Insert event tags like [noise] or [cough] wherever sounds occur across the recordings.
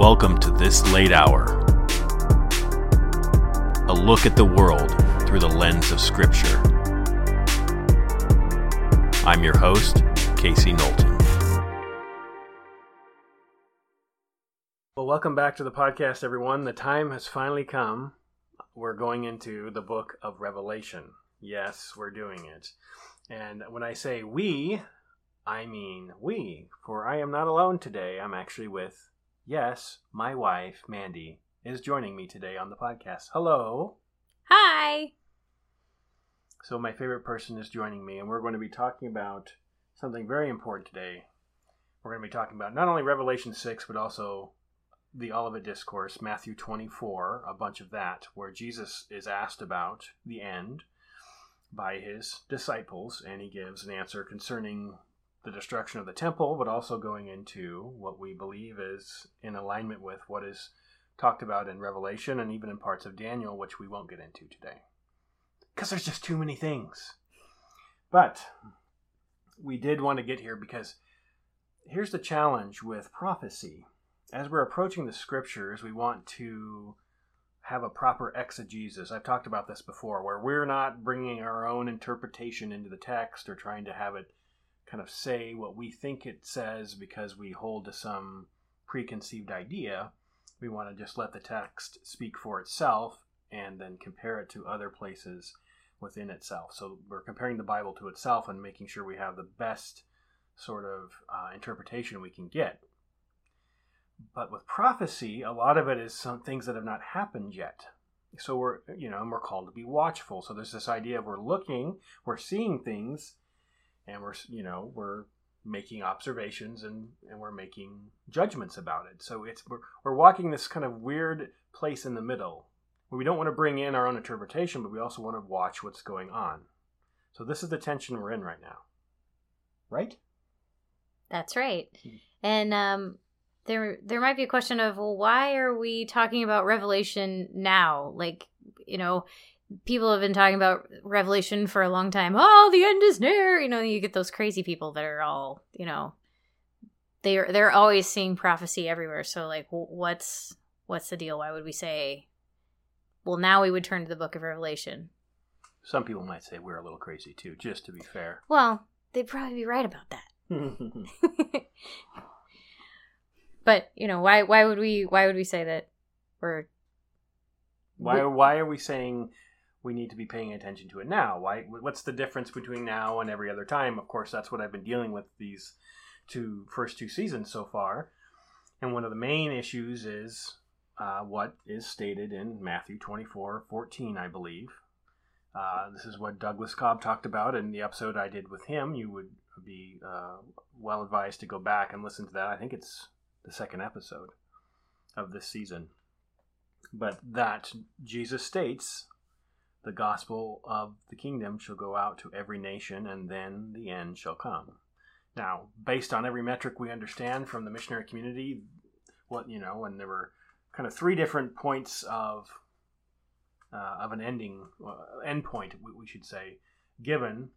Welcome to This Late Hour. A look at the world through the lens of Scripture. I'm your host, Casey Knowlton. Well, welcome back to the podcast, everyone. The time has finally come. We're going into the book of Revelation. Yes, we're doing it. And when I say we, I mean we, for I am not alone today. I'm actually with, yes, my wife, Mandy, is joining me today on the podcast. Hello. Hi. So, my favorite person is joining me, and we're going to be talking about something very important today. We're going to be talking about not only Revelation 6, but also the Olivet Discourse, Matthew 24, a bunch of that, where Jesus is asked about the end by his disciples, and he gives an answer concerning the destruction of the temple, but also going into what we believe is in alignment with what is talked about in Revelation and even in parts of Daniel, which we won't get into today. Because there's just too many things. But we did want to get here because here's the challenge with prophecy. As we're approaching the scriptures, we want to have a proper exegesis. I've talked about this before, where we're not bringing our own interpretation into the text or trying to have it kind of say what we think it says because we hold to some preconceived idea. We want to just let the text speak for itself and then compare it to other places within itself. So we're comparing the Bible to itself and making sure we have the best sort of uh, interpretation we can get. But with prophecy, a lot of it is some things that have not happened yet. So we're, you know, we're called to be watchful. So there's this idea of we're looking, we're seeing things, and we're, you know, we're making observations and, and we're making judgments about it. So it's we're, we're walking this kind of weird place in the middle where we don't want to bring in our own interpretation, but we also want to watch what's going on. So this is the tension we're in right now. Right? That's right. And um there there might be a question of well why are we talking about revelation now like you know people have been talking about revelation for a long time. Oh the end is near. You know you get those crazy people that are all you know they're they're always seeing prophecy everywhere. So like what's what's the deal? Why would we say well now we would turn to the book of revelation? Some people might say we're a little crazy too, just to be fair. well they'd probably be right about that. [laughs] [laughs] But you know why why would we why would we say that we're why why are we saying we need to be paying attention to it now? Why what's the difference between now and every other time? Of course, that's what I've been dealing with these two first two seasons so far. And one of the main issues is uh, what is stated in Matthew 24 14, I believe. Uh, this is what Douglas Cobb talked about in the episode I did with him. You would be uh, well advised to go back and listen to that. I think it's the second episode of this season. But that Jesus states the gospel of the kingdom shall go out to every nation, and then the end shall come. Now, based on every metric we understand from the missionary community, what you know, and there were kind of three different points of uh, of an ending uh, end point, we, we should say, given.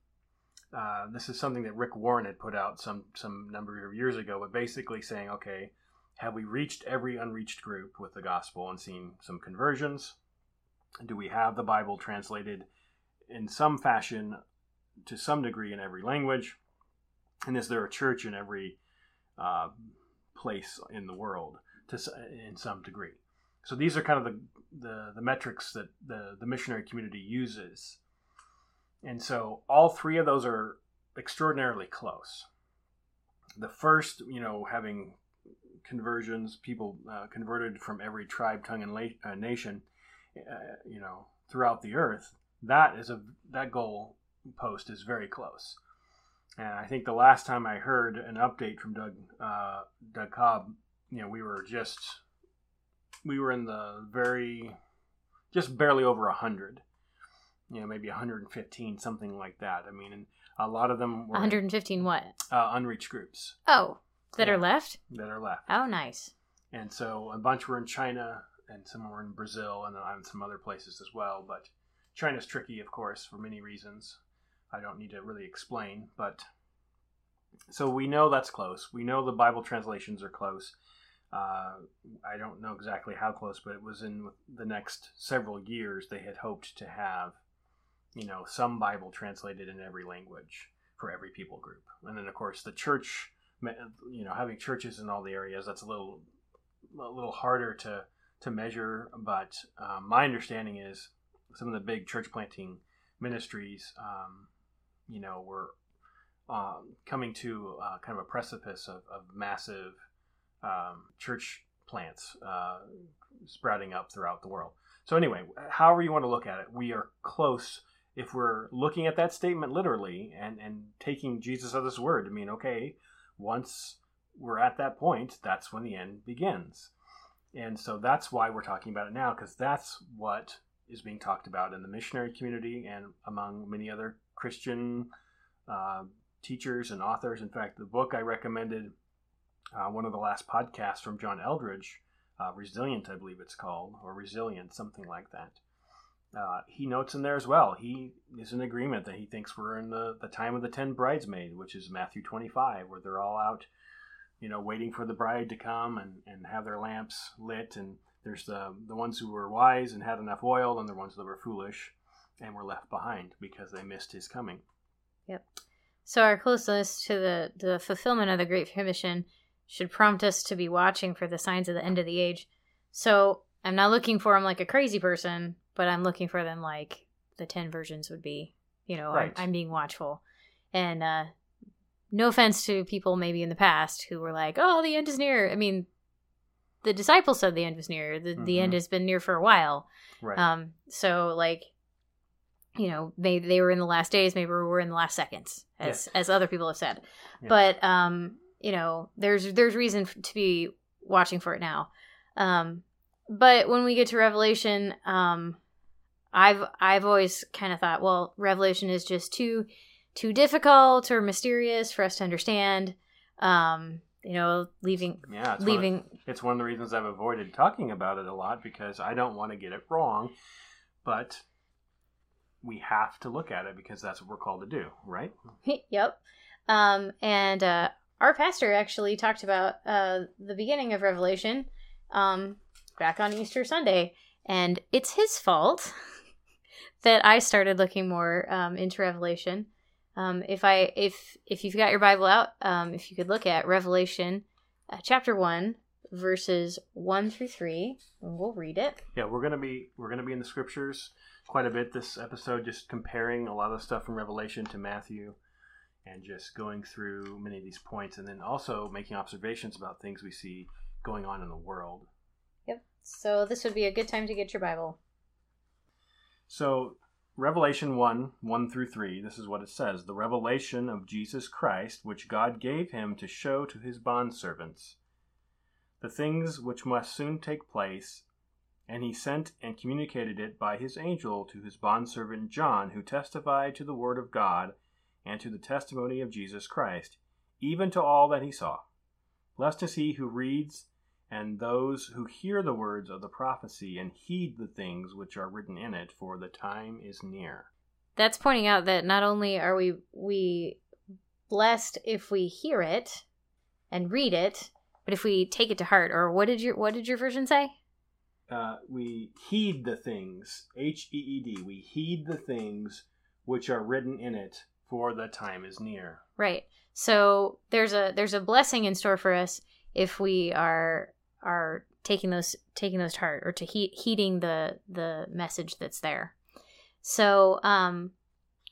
Uh, this is something that Rick Warren had put out some some number of years ago, but basically saying, okay, have we reached every unreached group with the gospel and seen some conversions? Do we have the Bible translated in some fashion to some degree in every language? And is there a church in every uh, place in the world to in some degree? So these are kind of the the, the metrics that the, the missionary community uses. And so all three of those are extraordinarily close. The first, you know, having conversions, people uh, converted from every tribe, tongue, and la- uh, nation, uh, you know, throughout the earth. That is a that goal post is very close. And I think the last time I heard an update from Doug uh, Doug Cobb, you know, we were just we were in the very just barely over a hundred. You know, maybe 115, something like that. I mean, and a lot of them were 115 what? uh, unreached groups Oh, that Yeah. are left? that are left. Oh, nice. And so a bunch were in China, and some were in Brazil, and, and some other places as well. But China's tricky, of course, for many reasons. I don't need to really explain, but so we know that's close. We know the Bible translations are close. uh, I don't know exactly how close, but it was in the next several years they had hoped to have, you know, some Bible translated in every language for every people group. And then, of course, the church, you know, having churches in all the areas, that's a little, a little harder to to measure. But um, my understanding is some of the big church planting ministries, um, you know, were um, coming to uh, kind of a precipice of, of massive um, church plants uh, sprouting up throughout the world. So, anyway, however you want to look at it, we are close. If we're looking at that statement literally and, and taking Jesus at his word to mean, okay, once we're at that point, that's when the end begins. And so that's why we're talking about it now, because that's what is being talked about in the missionary community and among many other Christian uh, teachers and authors. In fact, the book I recommended, uh, one of the last podcasts from John Eldredge, uh, Resilient, I believe it's called, or Resilient, something like that. Uh, he notes in there as well. He is in agreement that he thinks we're in the, the time of the ten bridesmaids, which is Matthew 25, where they're all out, you know, waiting for the bride to come and, and have their lamps lit. And there's the, the ones who were wise and had enough oil, and the ones that were foolish and were left behind because they missed his coming. Yep. So our closeness to the, the fulfillment of the Great Commission should prompt us to be watching for the signs of the end of the age. So I'm not looking for them like a crazy person, but I'm looking for them like the 10 versions would be. You know, right. I'm, I'm, being watchful. And uh, no offense to people maybe in the past who were like, oh, the end is near. I mean, the disciples said the end was near. The, mm-hmm. the end mm-hmm. has been near for a while. Right. Um, so, like, you know they they were in the last days maybe we're in the last seconds as as other people have said but um you know there's there's reason to be watching for it now um but when we get to revelation um i've i've always kind of thought well revelation is just too too difficult or mysterious for us to understand um you know leaving yeah it's leaving one of, it's one of the reasons i've avoided talking about it a lot because i don't want to get it wrong but we have to look at it because that's what we're called to do, right? [laughs] yep. Um, and uh, our pastor actually talked about uh, the beginning of Revelation um, back on Easter Sunday, and it's his fault [laughs] that I started looking more um, into Revelation. Um, if I if if you've got your Bible out, um, if you could look at Revelation uh, chapter one, verses one through three, and we'll read it. Yeah, we're gonna be we're gonna be in the scriptures quite a bit this episode, just comparing a lot of stuff from Revelation to Matthew and just going through many of these points and then also making observations about things we see going on in the world. Yep. So this would be a good time to get your Bible. So, Revelation 1 1 through 3, this is what it says The revelation of Jesus Christ, which God gave him to show to his bondservants, the things which must soon take place and he sent and communicated it by his angel to his bondservant John, who testified to the word of God and to the testimony of Jesus Christ, even to all that he saw. Blessed is he who reads, and those who hear the words of the prophecy and heed the things which are written in it, for the time is near. That's pointing out that not only are we we blessed if we hear it and read it, but if we take it to heart. Or what did your what did your version say? uh, we heed the things, H E E D, we heed the things which are written in it, for the time is near. Right. So there's a there's a blessing in store for us if we are are taking those taking those to heart or to he- heeding the the message that's there. So um,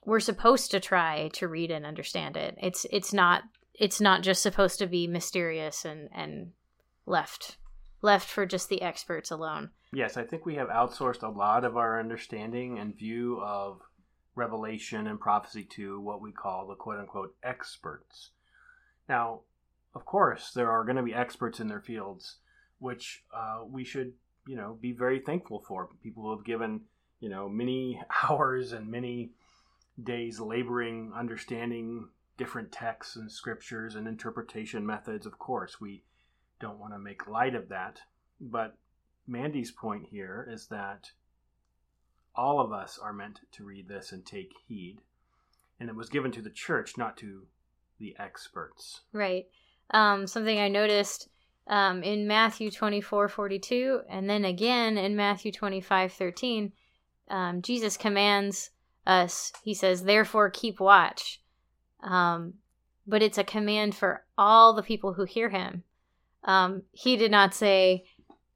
we're supposed to try to read and understand it. It's it's not it's not just supposed to be mysterious and and left left for just the experts alone. Yes, I think we have outsourced a lot of our understanding and view of Revelation and prophecy to what we call the quote unquote experts. Now, of course, there are going to be experts in their fields, which uh, we should, you know, be very thankful for. People who have given, you know, many [laughs] hours and many days laboring, understanding different texts and scriptures and interpretation methods. Of course, we don't want to make light of that. But Mandy's point here is that all of us are meant to read this and take heed. And it was given to the church, not to the experts. Right. Um, something I noticed um, in Matthew 24 42, and then again in Matthew 25 13, um, Jesus commands us, he says, therefore keep watch. Um, but it's a command for all the people who hear him. Um, he did not say,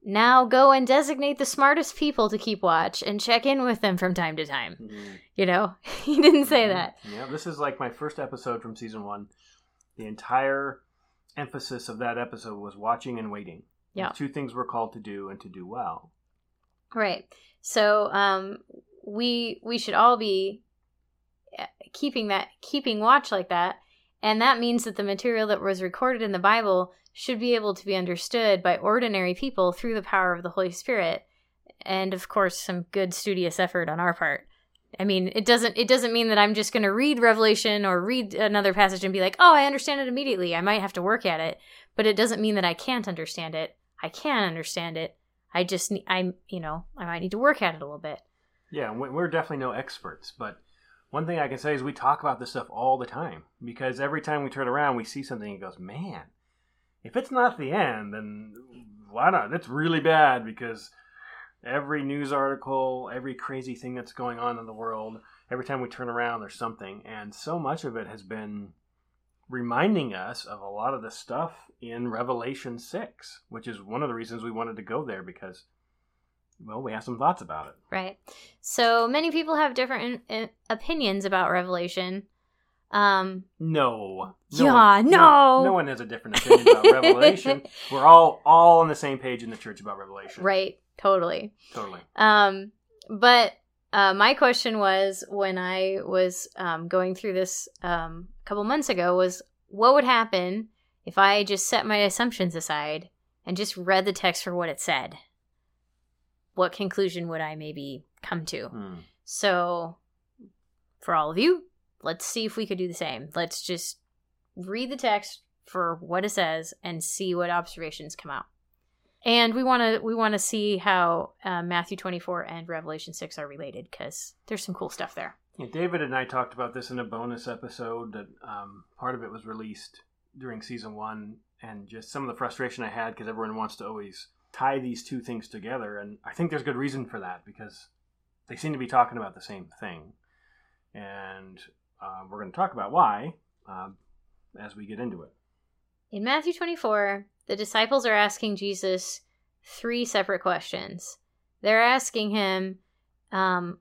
now go and designate the smartest people to keep watch and check in with them from time to time. Mhm. You know, [laughs] he didn't say Mhm. that. Yeah, this is like my first episode from season one. The entire emphasis of that episode was watching and waiting. Yeah. Two things we're called to do and to do well. Right. So um, we we should all be uh, keeping that keeping watch like that, and that means that the material that was recorded in the Bible should be able to be understood by ordinary people through the power of the Holy Spirit, and of course some good studious effort on our part. I mean, it doesn't it doesn't mean that I'm just going to read Revelation or read another passage and be like, "Oh, I understand it immediately." I might have to work at it, but it doesn't mean that I can't understand it. I can understand it. I just need, I'm, you know, I might need to work at it a little bit. Yeah, we- we're definitely no experts, but one thing I can say is we talk about this stuff all the time because every time we turn around, we see something and goes, man, if it's not the end, then why not? That's really bad because every news article, every crazy thing that's going on in the world, every time we turn around, there's something. And so much of it has been reminding us of a lot of the stuff in Revelation 6, which is one of the reasons we wanted to go there because, well, we have some thoughts about it. Right. So many people have different opinions about Revelation. Um, No. Yeah, one, no. No one has a different opinion about Revelation. [laughs] We're all all on the same page in the church about Revelation. right. Totally. Totally. Um, but uh, my question was when I was um, going through this um, a couple months ago was what would happen if I just set my assumptions aside and just read the text for what it said? What conclusion would I maybe come to? Hmm. So, for all of you, let's see if we could do the same. Let's just read the text for what it says and see what observations come out. And we want to we want to see how uh, Matthew twenty four and Revelation six are related because there's some cool stuff there. Yeah, David and I talked about this in a bonus episode that um, part of it was released during season one, and just some of the frustration I had because everyone wants to always tie these two things together, and I think there's good reason for that because they seem to be talking about the same thing, and uh, we're going to talk about why um, as we get into it. In Matthew twenty four, the disciples are asking Jesus three separate questions. They're asking him, um,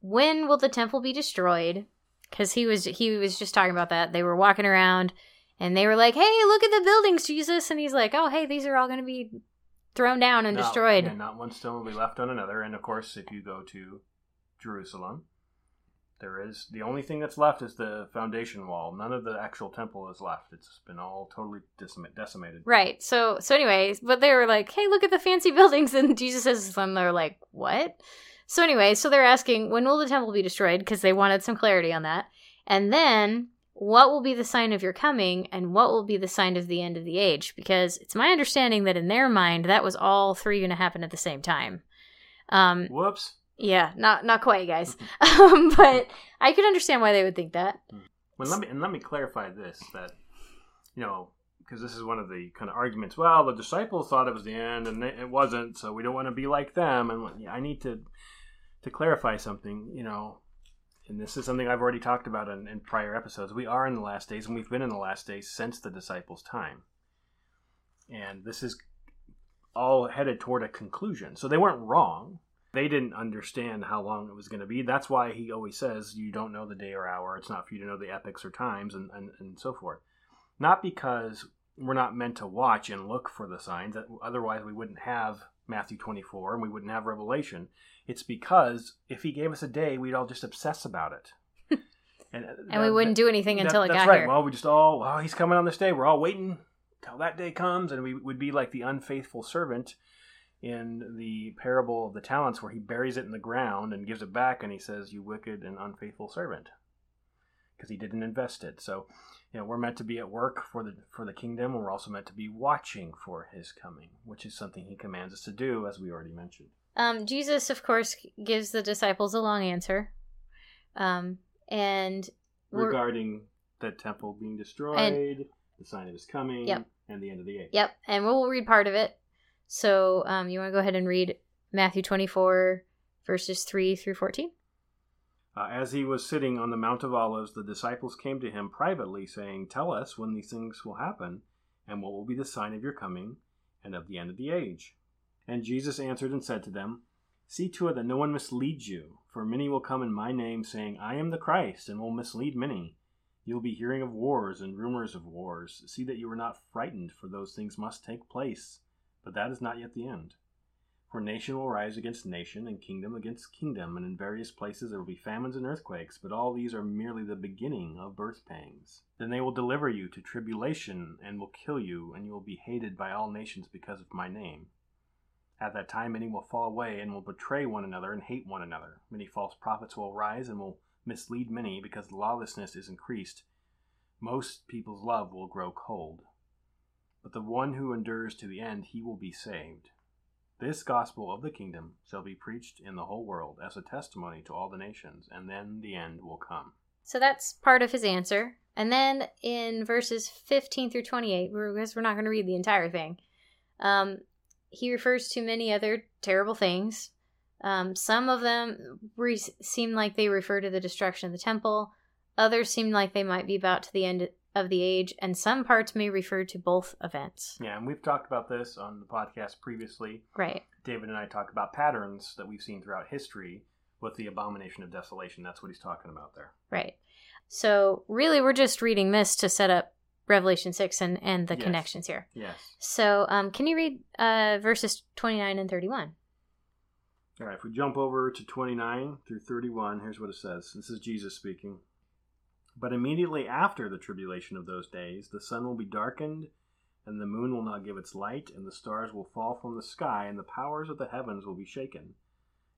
"When will the temple be destroyed?" Because he was he was just talking about that. They were walking around, and they were like, "Hey, look at the buildings, Jesus!" And he's like, "Oh, hey, these are all going to be thrown down and Not- destroyed." yeah, not one stone will be left on another. And of course, if you go to Jerusalem, there is the only thing that's left is the foundation wall. None of the actual temple is left. It's been all totally decima- decimated. Right. So so anyways, but they were like, "Hey, look at the fancy [laughs] buildings," and Jesus says to them, "They're like, what?" So anyway, so they're asking, "When will the temple be destroyed?" Because they wanted some clarity on that, and then what will be the sign of your coming, and what will be the sign of the end of the age? Because it's my understanding that in their mind, that was all three going to happen at the same time. Um, Whoops. Yeah, not not quite, guys, [laughs] um, but I could understand why they would think that. Well, let me and let me clarify this that you know because this is one of the kind of arguments. Well, the disciples thought it was the end, and it wasn't, so we don't want to be like them. And I need to to clarify something. You know, and this is something I've already talked about in, in prior episodes. We are in the last days, and we've been in the last days since the disciples' time, and this is all headed toward a conclusion. So they weren't wrong. They didn't understand how long it was going to be. That's why he always says, You don't know the day or hour. It's not for you to know the epochs or times, and, and, and so forth. Not because we're not meant to watch and look for the signs. Otherwise, we wouldn't have Matthew 24 and we wouldn't have Revelation. It's because if he gave us a day, we'd all just obsess about it. [laughs] and, uh, And we wouldn't do anything until it that's got right. here. Well, we just all, well, he's coming on this day. We're all waiting till that day comes, and we would be like the unfaithful servant in the parable of the talents, where he buries it in the ground and gives it back, and he says, "You wicked and unfaithful servant," because he didn't invest it. So, you know, we're meant to be at work for the for the kingdom, and we're also meant to be watching for his coming, which is something he commands us to do, as we already mentioned. Um, Jesus, of course, gives the disciples a long answer. Um, and regarding the temple being destroyed, the sign of his coming. Yep. and the end of the age. Yep, and we'll read part of it. So, um, you want to go ahead and read Matthew 24, verses 3 through 14? Uh, as he was sitting on the Mount of Olives, the disciples came to him privately, saying, Tell us when these things will happen, and what will be the sign of your coming and of the end of the age. And Jesus answered and said to them, See to it that no one misleads you, for many will come in my name, saying, I am the Christ, and will mislead many. You will be hearing of wars and rumors of wars. See that you are not frightened, for those things must take place, but that is not yet the end. For nation will rise against nation, and kingdom against kingdom, and in various places there will be famines and earthquakes, but all these are merely the beginning of birth pangs. Then they will deliver you to tribulation, and will kill you, and you will be hated by all nations because of my name. At that time many will fall away, and will betray one another, and hate one another. Many false prophets will arise, and will mislead many, because lawlessness is increased. Most people's love will grow cold. But the one who endures to the end, he will be saved. This gospel of the kingdom shall be preached in the whole world as a testimony to all the nations, and then the end will come. So that's part of his answer. And then in verses 15 through 28, because we're not going to read the entire thing, um, he refers to many other terrible things. Um, some of them re- seem like they refer to the destruction of the temple. Others seem like they might be about to the end of the age, and some parts may refer to both events. Yeah, and we've talked about this on the podcast previously. Right. David and I talk about patterns that we've seen throughout history with the abomination of desolation. That's what he's talking about there. Right. So, really, we're just reading this to set up Revelation 6 and, and the Yes. connections here. Yes. So, um, can you read uh, verses 29 and 31? All right, if we jump over to 29 through 31, here's what it says. This is Jesus speaking. But immediately after the tribulation of those days, the sun will be darkened, and the moon will not give its light, and the stars will fall from the sky, and the powers of the heavens will be shaken.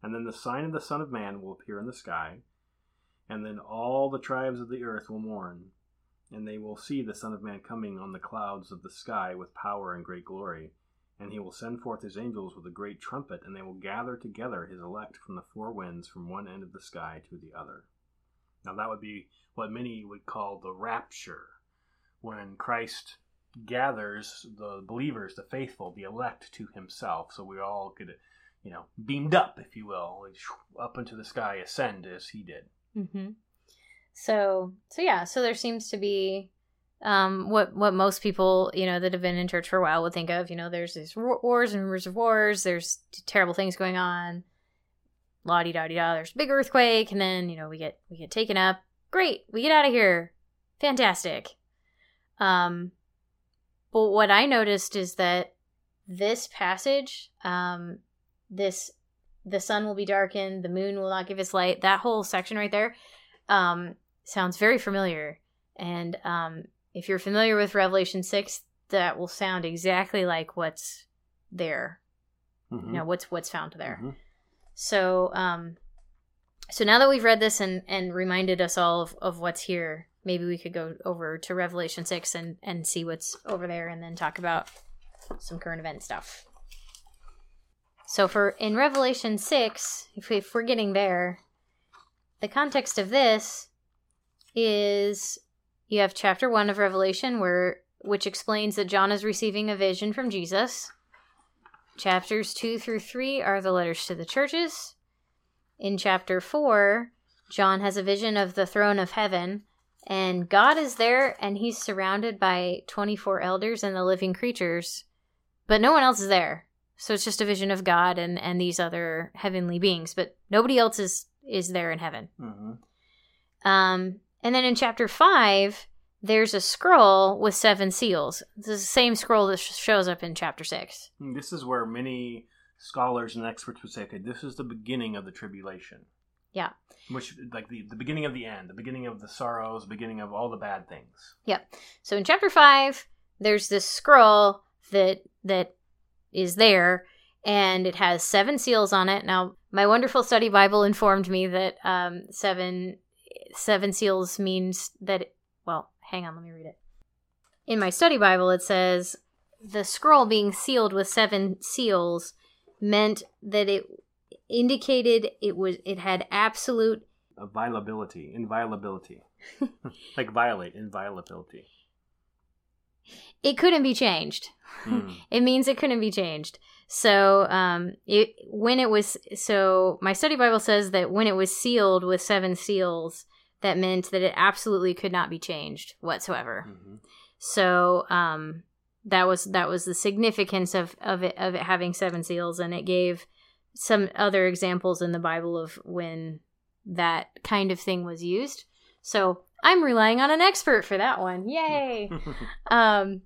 And then the sign of the Son of Man will appear in the sky, and then all the tribes of the earth will mourn, and they will see the Son of Man coming on the clouds of the sky with power and great glory. And he will send forth his angels with a great trumpet, and they will gather together his elect from the four winds from one end of the sky to the other. Now, that would be what many would call the rapture, when Christ gathers the believers, the faithful, the elect to himself. So we all get, you know, beamed up, if you will, up into the sky, ascend as he did. Mm-hmm. So, so yeah, so there seems to be um, what what most people you know that have been in church for a while would think of. You know, there's these wars and rumors of wars. There's terrible things going on. La di da di da. There's a big earthquake, and then you know we get we get taken up. Great, we get out of here. Fantastic. Um, but what I noticed is that this passage, um, this the sun will be darkened, the moon will not give its light. That whole section right there, um, sounds very familiar. And um, if you're familiar with Revelation six, that will sound exactly like what's there. Mhm. You know, what's what's found there. Mhm. So, um, so now that we've read this and and reminded us all of, of what's here, maybe we could go over to Revelation six and and see what's over there, and then talk about some current event stuff. So, for in Revelation six, if, we, if we're getting there, the context of this is you have chapter one of Revelation, where which explains that John is receiving a vision from Jesus. Chapters 2 through 3 are the letters to the churches. In chapter 4, John has a vision of the throne of heaven, and God is there, and he's surrounded by 24 elders and the living creatures, but no one else is there. So it's just a vision of God and, and these other heavenly beings, but nobody else is, is there in heaven. Mhm. Um, and then in chapter 5, there's a scroll with seven seals. This is the same scroll that sh- shows up in chapter 6. This is where many scholars and experts would say, okay, this is the beginning of the tribulation. Yeah. Which, like, the, the beginning of the end, the beginning of the sorrows, the beginning of all the bad things. Yep. So in chapter five, there's this scroll that that is there, and it has seven seals on it. Now, my wonderful study Bible informed me that um, seven seven seals means that. Hang on, let me read it. In my study Bible, it says the scroll being sealed with seven seals meant that it indicated it was it had absolute violability, inviolability. [laughs] like violate, inviolability. it couldn't be changed. Hmm. [laughs] it means it couldn't be changed. So, um, it when it was so my study Bible says that when it was sealed with seven seals, that meant that it absolutely could not be changed whatsoever. Mhm. So, um, that was that was the significance of of it of it having seven seals, and it gave some other examples in the Bible of when that kind of thing was used. So I'm relying on an expert for that one. Yay! [laughs] um,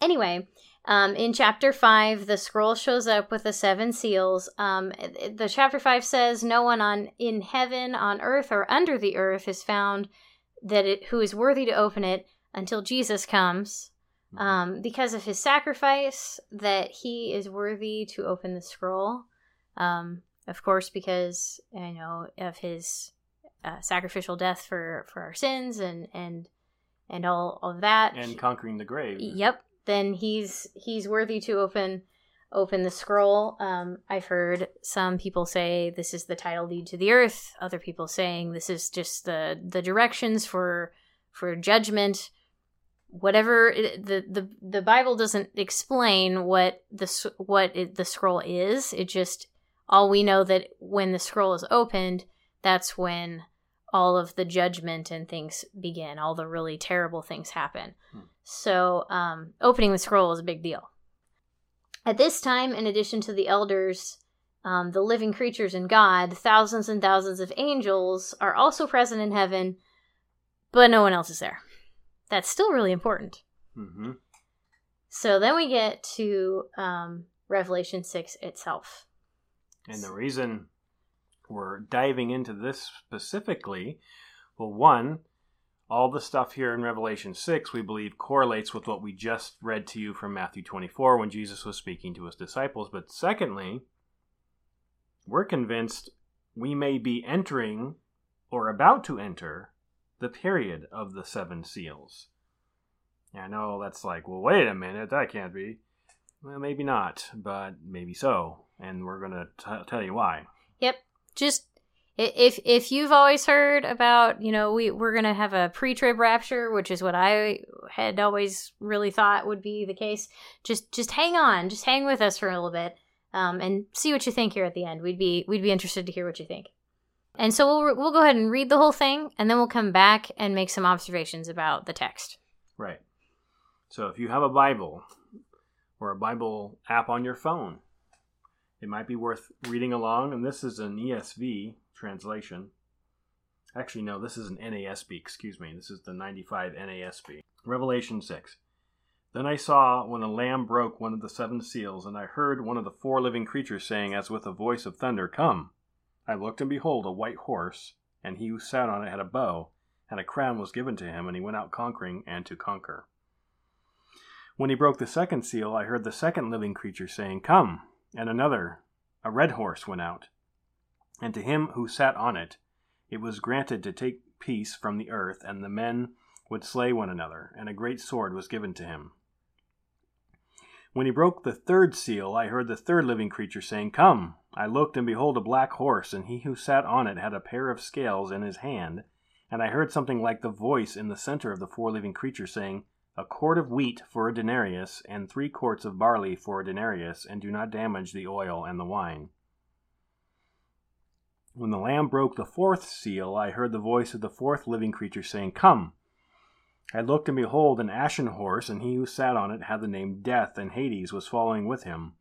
anyway, um, in chapter five, the scroll shows up with the seven seals. Um, the chapter five says, "No one on in heaven, on earth, or under the earth is found that it who is worthy to open it until Jesus comes." Mhm. um, because of his sacrifice, that he is worthy to open the scroll. Um, of course, because you know of his uh, sacrificial death for for our sins and and and all of that. and conquering the grave. Yep. Then he's he's worthy to open open the scroll. Um, I've heard some people say this is the title deed to the earth. Other people saying this is just the the directions for for judgment. Whatever it, the the the Bible doesn't explain what the what it, the scroll is. It just all we know that when the scroll is opened, that's when all of the judgment and things begin. All the really terrible things happen. So, um, opening the scroll is a big deal. At this time, in addition to the elders, um, the living creatures and God, thousands and thousands of angels are also present in heaven, but no one else is there. That's still really important. hmm So then we get to um, Revelation 6 itself. And the reason we're diving into this specifically, well, one, all the stuff here in Revelation 6 we believe correlates with what we just read to you from Matthew 24 when Jesus was speaking to his disciples. But secondly, we're convinced we may be entering or about to enter the period of the seven seals. I know that's like, well, wait a minute, that can't be. Well, maybe not, but maybe so. And we're going to tell you why. Yep. Just if if you've always heard about, you know, we we're gonna have a pre-trib rapture, which is what I had always really thought would be the case. Just just hang on, just hang with us for a little bit, um, and see what you think here at the end. We'd be we'd be interested to hear what you think. And so we'll we'll go ahead and read the whole thing, and then we'll come back and make some observations about the text. Right. So if you have a Bible or a Bible app on your phone, it might be worth reading along. And this is an ESV translation. Actually, no, this is an NASB, excuse me. This is the 95 NASB. Revelation 6. Then I saw when a lamb broke one of the seven seals, and I heard one of the four living creatures saying, as with a voice of thunder, Come! I looked, and behold, a white horse, and he who sat on it had a bow, and a crown was given to him, and he went out conquering and to conquer. When he broke the second seal, I heard the second living creature saying, Come! And another, a red horse, went out. And to him who sat on it, it was granted to take peace from the earth, and the men would slay one another, and a great sword was given to him. When he broke the third seal, I heard the third living creature saying, Come! I looked, and behold, a black horse, and he who sat on it had a pair of scales in his hand. And I heard something like the voice in the center of the four living creatures saying, A quart of wheat for a denarius, and three quarts of barley for a denarius, and do not damage the oil and the wine. When the Lamb broke the fourth seal, I heard the voice of the fourth living creature saying, Come! I looked, and behold, an ashen horse, and he who sat on it had the name Death, and Hades was following with him.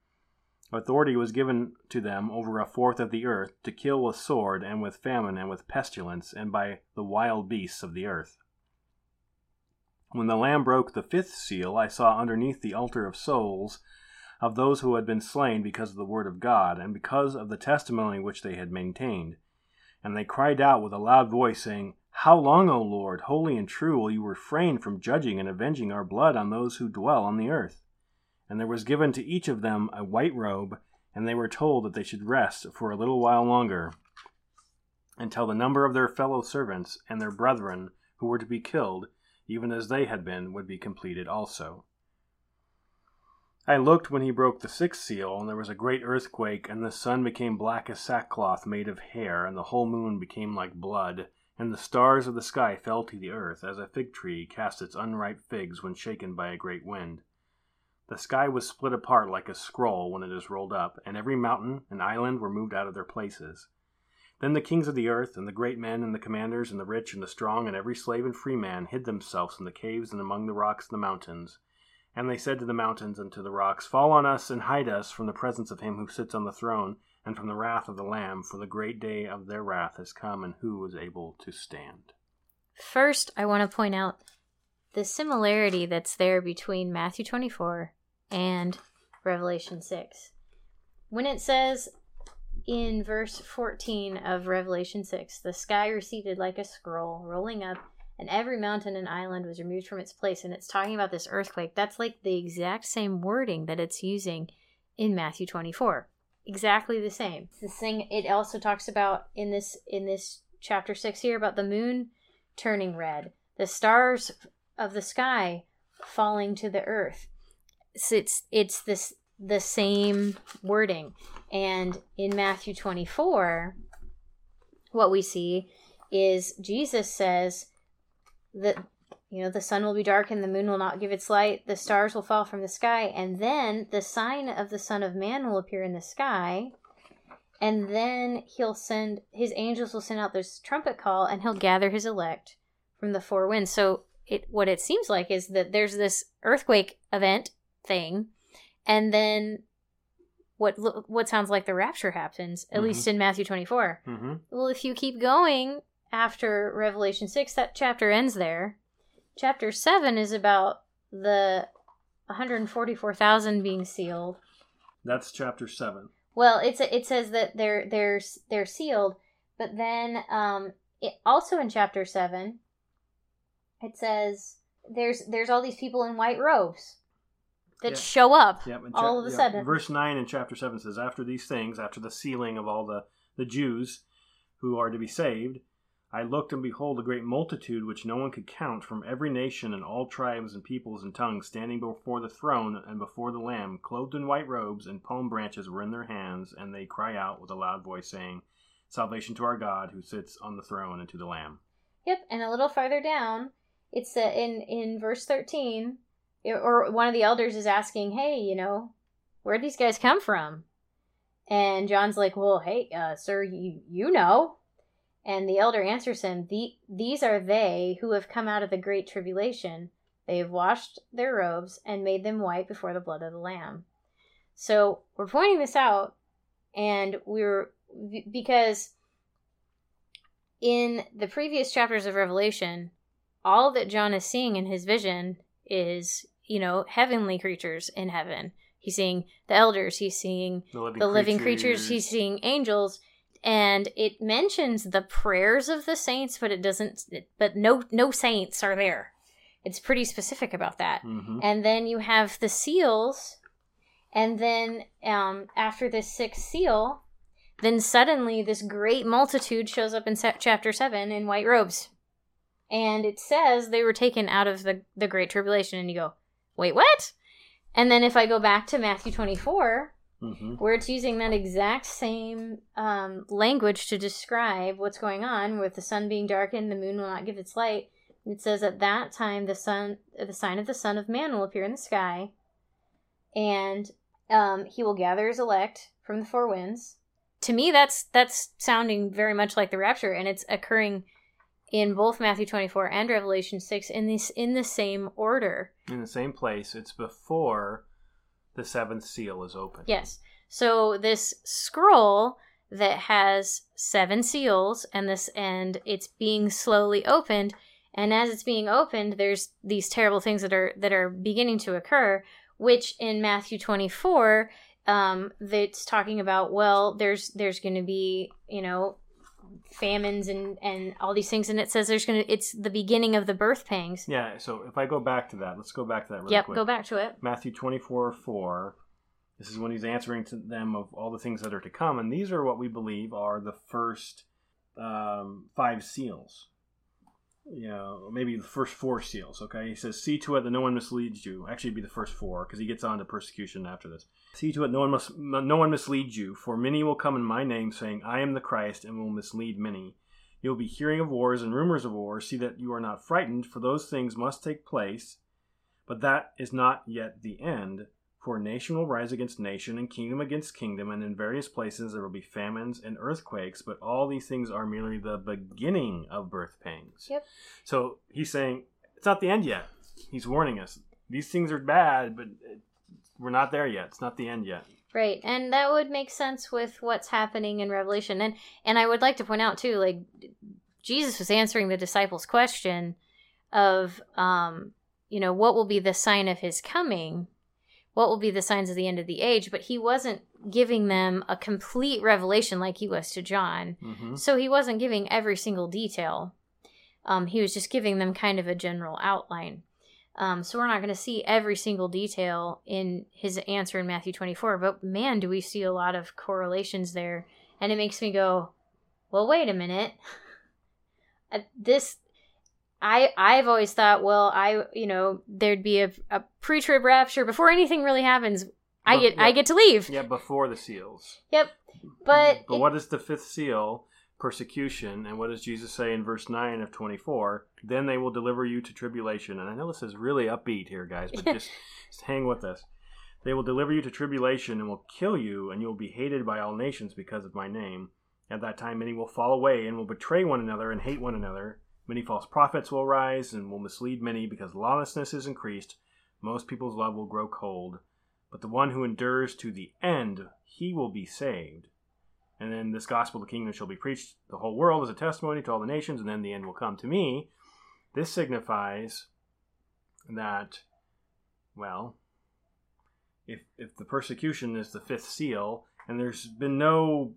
Authority was given to them over a fourth of the earth, to kill with sword, and with famine, and with pestilence, and by the wild beasts of the earth. When the Lamb broke the fifth seal, I saw underneath the altar of souls of those who had been slain because of the word of God, and because of the testimony which they had maintained. And they cried out with a loud voice, saying, How long, O Lord, holy and true, will you refrain from judging and avenging our blood on those who dwell on the earth? And there was given to each of them a white robe, and they were told that they should rest for a little while longer, until the number of their fellow servants and their brethren who were to be killed, even as they had been, would be completed also. I looked when he broke the sixth seal, and there was a great earthquake, and the sun became black as sackcloth made of hair, and the whole moon became like blood, And the stars of the sky fell to the earth, as a fig tree casts its unripe figs when shaken by a great wind. The sky was split apart like a scroll when it is rolled up, and every mountain and island were moved out of their places. Then the kings of the earth, and the great men, and the commanders, and the rich, and the strong, and every slave and free man hid themselves in the caves and among the rocks and the mountains. And they said to the mountains and to the rocks, Fall on us and hide us from the presence of him who sits on the throne, and from the wrath of the Lamb, for the great day of their wrath has come, and who is able to stand? First, I want to point out the similarity that's there between Matthew 24 and Revelation 6. When it says in verse 14 of Revelation 6, the sky receded like a scroll, rolling up, and every mountain and island was removed from its place, and it's talking about this earthquake. That's like the exact same wording that it's using in Matthew 24. Exactly the same. The thing it also talks about in this in this chapter 6 here about the moon turning red, the stars of the sky falling to the earth it's it's this the same wording. And in Matthew 24, what we see is Jesus says that you know the sun will be dark and the moon will not give its light. The stars will fall from the sky. And then the sign of the son of man will appear in the sky. And then he'll send his angels will send out this trumpet call and he'll gather his elect from the four winds. So it what it seems like is that there's this earthquake event thing. And then what what sounds like the rapture happens at mm-hmm. least in matthew 24 mm-hmm. well if you keep going after revelation 6 that chapter ends there. Chapter 7 is about the 144000 being sealed. That's chapter 7 well it's a, it says that they're they're they're sealed but then um it, also in chapter 7 it says there's there's all these people in white robes that show up cha- all of a sudden. Verse 9 in chapter 7 says, After these things, after the sealing of all the, the Jews who are to be saved, I looked and behold a great multitude which no one could count from every nation and all tribes and peoples and tongues standing before the throne and before the Lamb, clothed in white robes, and palm branches were in their hands, and they cry out with a loud voice, saying, Salvation to our God who sits on the throne and to the Lamb. Yep, and a little farther down, it's uh, in in verse 13 or one of the elders is asking, "Hey, you know, where'd these guys come from?" And John's like, "Well, hey, uh, sir, you you know." And the elder answers him, the, "These are they who have come out of the great tribulation. They have washed their robes and made them white before the blood of the Lamb." So we're pointing this out, and we're because in the previous chapters of Revelation, all that John is seeing in his vision is you know heavenly creatures in heaven he's seeing the elders he's seeing the living, the living creatures. creatures he's seeing angels and it mentions the prayers of the saints but it doesn't but no no saints are there. It's pretty specific about that. Mm-hmm. and then you have the seals. And then um, after this sixth seal then suddenly this great multitude shows up in chapter 7 in white robes. And it says they were taken out of the, the great tribulation. And you go wait what? And then if i go back to matthew 24 mm-hmm. where it's using that exact same um, language to describe what's going on with the sun being darkened the moon will not give its light it says at that time the sun the sign of the son of man will appear in the sky and um, he will gather his elect from the four winds to me that's that's sounding very much like the rapture and it's occurring in both Matthew 24 and Revelation 6 in this in the same order. In the same place. It's before the seventh seal is opened. Yes. So this scroll that has seven seals and this and it's being slowly opened and as it's being opened there's these terrible things that are that are beginning to occur which in Matthew 24 um that's talking about well there's there's going to be you know famines and and all these things and it says there's gonna it's the beginning of the birth pangs yeah so if i go back to that let's go back to that really yep quick. go back to it matthew 24 4 this is when he's answering to them of all the things that are to come and these are what we believe are the first um, five seals you know, maybe the first four seals. Okay, he says, "See to it that no one misleads you." Actually, be the first four because he gets on to persecution after this. See to it no one must no one misleads you, for many will come in my name, saying, "I am the Christ," and will mislead many. You'll be hearing of wars and rumors of wars. See that you are not frightened, for those things must take place, but that is not yet the end. For nation will rise against nation, and kingdom against kingdom, and in various places there will be famines and earthquakes, but all these things are merely the beginning of birth pangs. Yep. So he's saying it's not the end yet. He's warning us. These things are bad, but we're not there yet. It's not the end yet. Right, and that would make sense with what's happening in Revelation. And and I would like to point out too, like Jesus was answering the disciples' question of, um, you know, what will be the sign of his coming? What will be the signs of the end of the age? But he wasn't giving them a complete revelation like he was to John. Mm-hmm. So he wasn't giving every single detail. Um, he was just giving them kind of a general outline. Um, so we're not going to see every single detail in his answer in Matthew 24, but man, do we see a lot of correlations there. And it makes me go, well, wait a minute. [laughs] Uh, This, I, I've always thought, well, I, you know, there'd be a, a pre-trib rapture before anything really happens. I get, I get to leave. Yeah, before the seals. Yep. But, But it- what is the fifth seal? Persecution. And what does Jesus say in verse 9 of 24? Then they will deliver you to tribulation. And I know this is really upbeat here, guys, but [laughs] just, just hang with us. They will deliver you to tribulation and will kill you, and you will be hated by all nations because of my name. At that time, many will fall away and will betray one another and hate one another. Many false prophets will rise and will mislead many because lawlessness is increased. Most people's love will grow cold. But the one who endures to the end, he will be saved. And then this gospel of the kingdom shall be preached the whole world as a testimony to all the nations, and then the end will come to me. This signifies that, well, if if the persecution is the fifth seal, and there's been no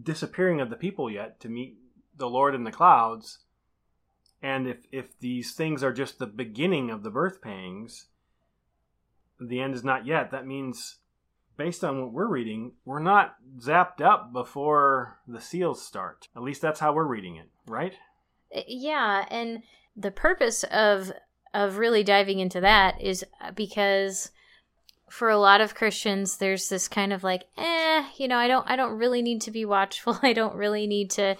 disappearing of the people yet to meet the Lord in the clouds, and if if these things are just the beginning of the birth pangs, the end is not yet. That means based on what we're reading, we're not zapped up before the seals start. At least that's how we're reading it, right? yeah and the purpose of of really diving into that is because for a lot of christians there's this kind of like eh you know i don't i don't really need to be watchful [laughs] i don't really need to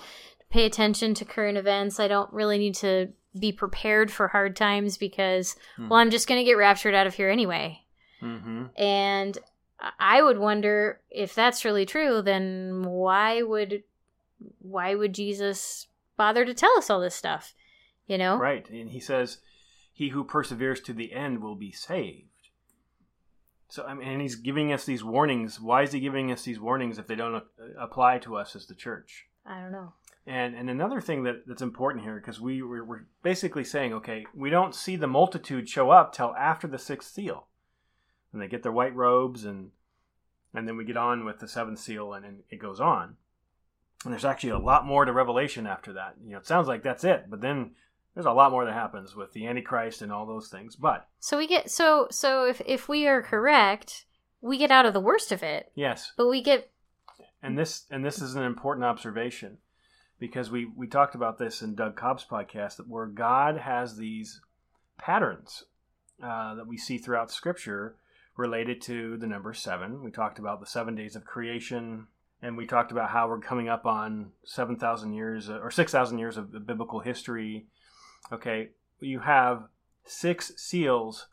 pay attention to current events i don't really need to be prepared for hard times because Hmm. well i'm just going to get raptured out of here anyway Mm-hmm. and I would wonder if that's really true, then why would why would Jesus bother to tell us all this stuff? You know? Right. And he says, He who perseveres to the end will be saved. So, I mean, and he's giving us these warnings. Why is he giving us these warnings if they don't uh, apply to us as the church? I don't know. And and another thing that, that's important here, because we we're, we're basically saying, okay, we don't see the multitude show up till after the sixth seal, and they get their white robes, and and then we get on with the seventh seal, and, and it goes on. And there's actually a lot more to Revelation after that. You know, it sounds like that's it, but then there's a lot more that happens with the Antichrist and all those things. But So we get so so if if we are correct, we get out of the worst of it, yes, but we get and this and this is an important observation because we we talked about this in Doug Cobb's podcast that where God has these patterns uh, that we see throughout Scripture related to the number seven. We talked about the seven days of creation, and we talked about how we're coming up on seven thousand years uh, or six thousand years of biblical history. Okay, you have six seals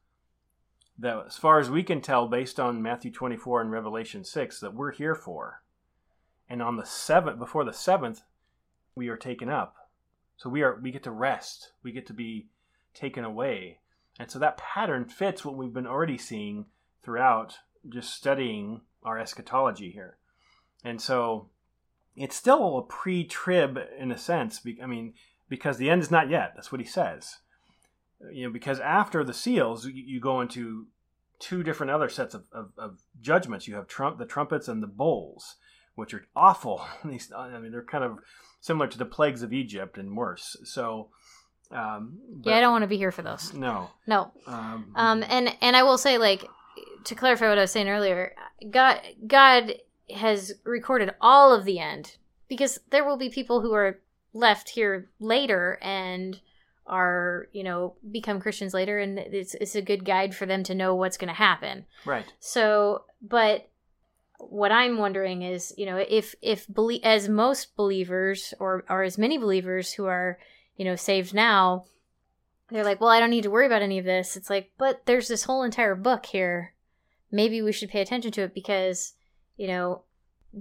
that, as far as we can tell, based on Matthew twenty four and Revelation six, that we're here for and on the seventh before the seventh we are taken up so we are we get to rest we get to be taken away and so that pattern fits what we've been already seeing throughout just studying our eschatology here and so it's still a pre-trib in a sense i mean because the end is not yet that's what he says you know because after the seals you, go into two different other sets of, of, of judgments you have trump the trumpets and the bowls which are awful. [laughs] These, I mean, they're kind of similar to the plagues of Egypt and worse. So, um, yeah, I don't want to be here for those. No. No. Um, Um, and and I will say, like, to clarify what I was saying earlier, God God has recorded all of the end because there will be people who are left here later and are you know become Christians later, and it's it's a good guide for them to know what's going to happen. right. So, but what I'm wondering is, you know, if if belie- as most believers or or as many believers who are, you know, saved now, they're like, well, I don't need to worry about any of this. It's like, but there's this whole entire book here. Maybe we should pay attention to it because, you know,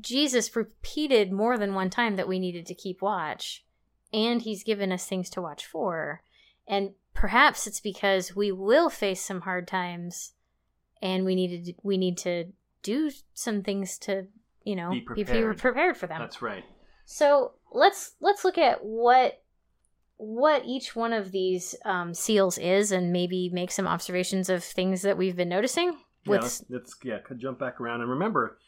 Jesus repeated more than one time that we needed to keep watch, and he's given us things to watch for. And perhaps it's because we will face some hard times and we need to we need to do some things to, you know, Be be, be prepared. prepared for them. That's right. So let's let's look at what what each one of these um, seals is, and maybe make some observations of things that we've been noticing. Yeah, With let's, let's yeah jump back around and remember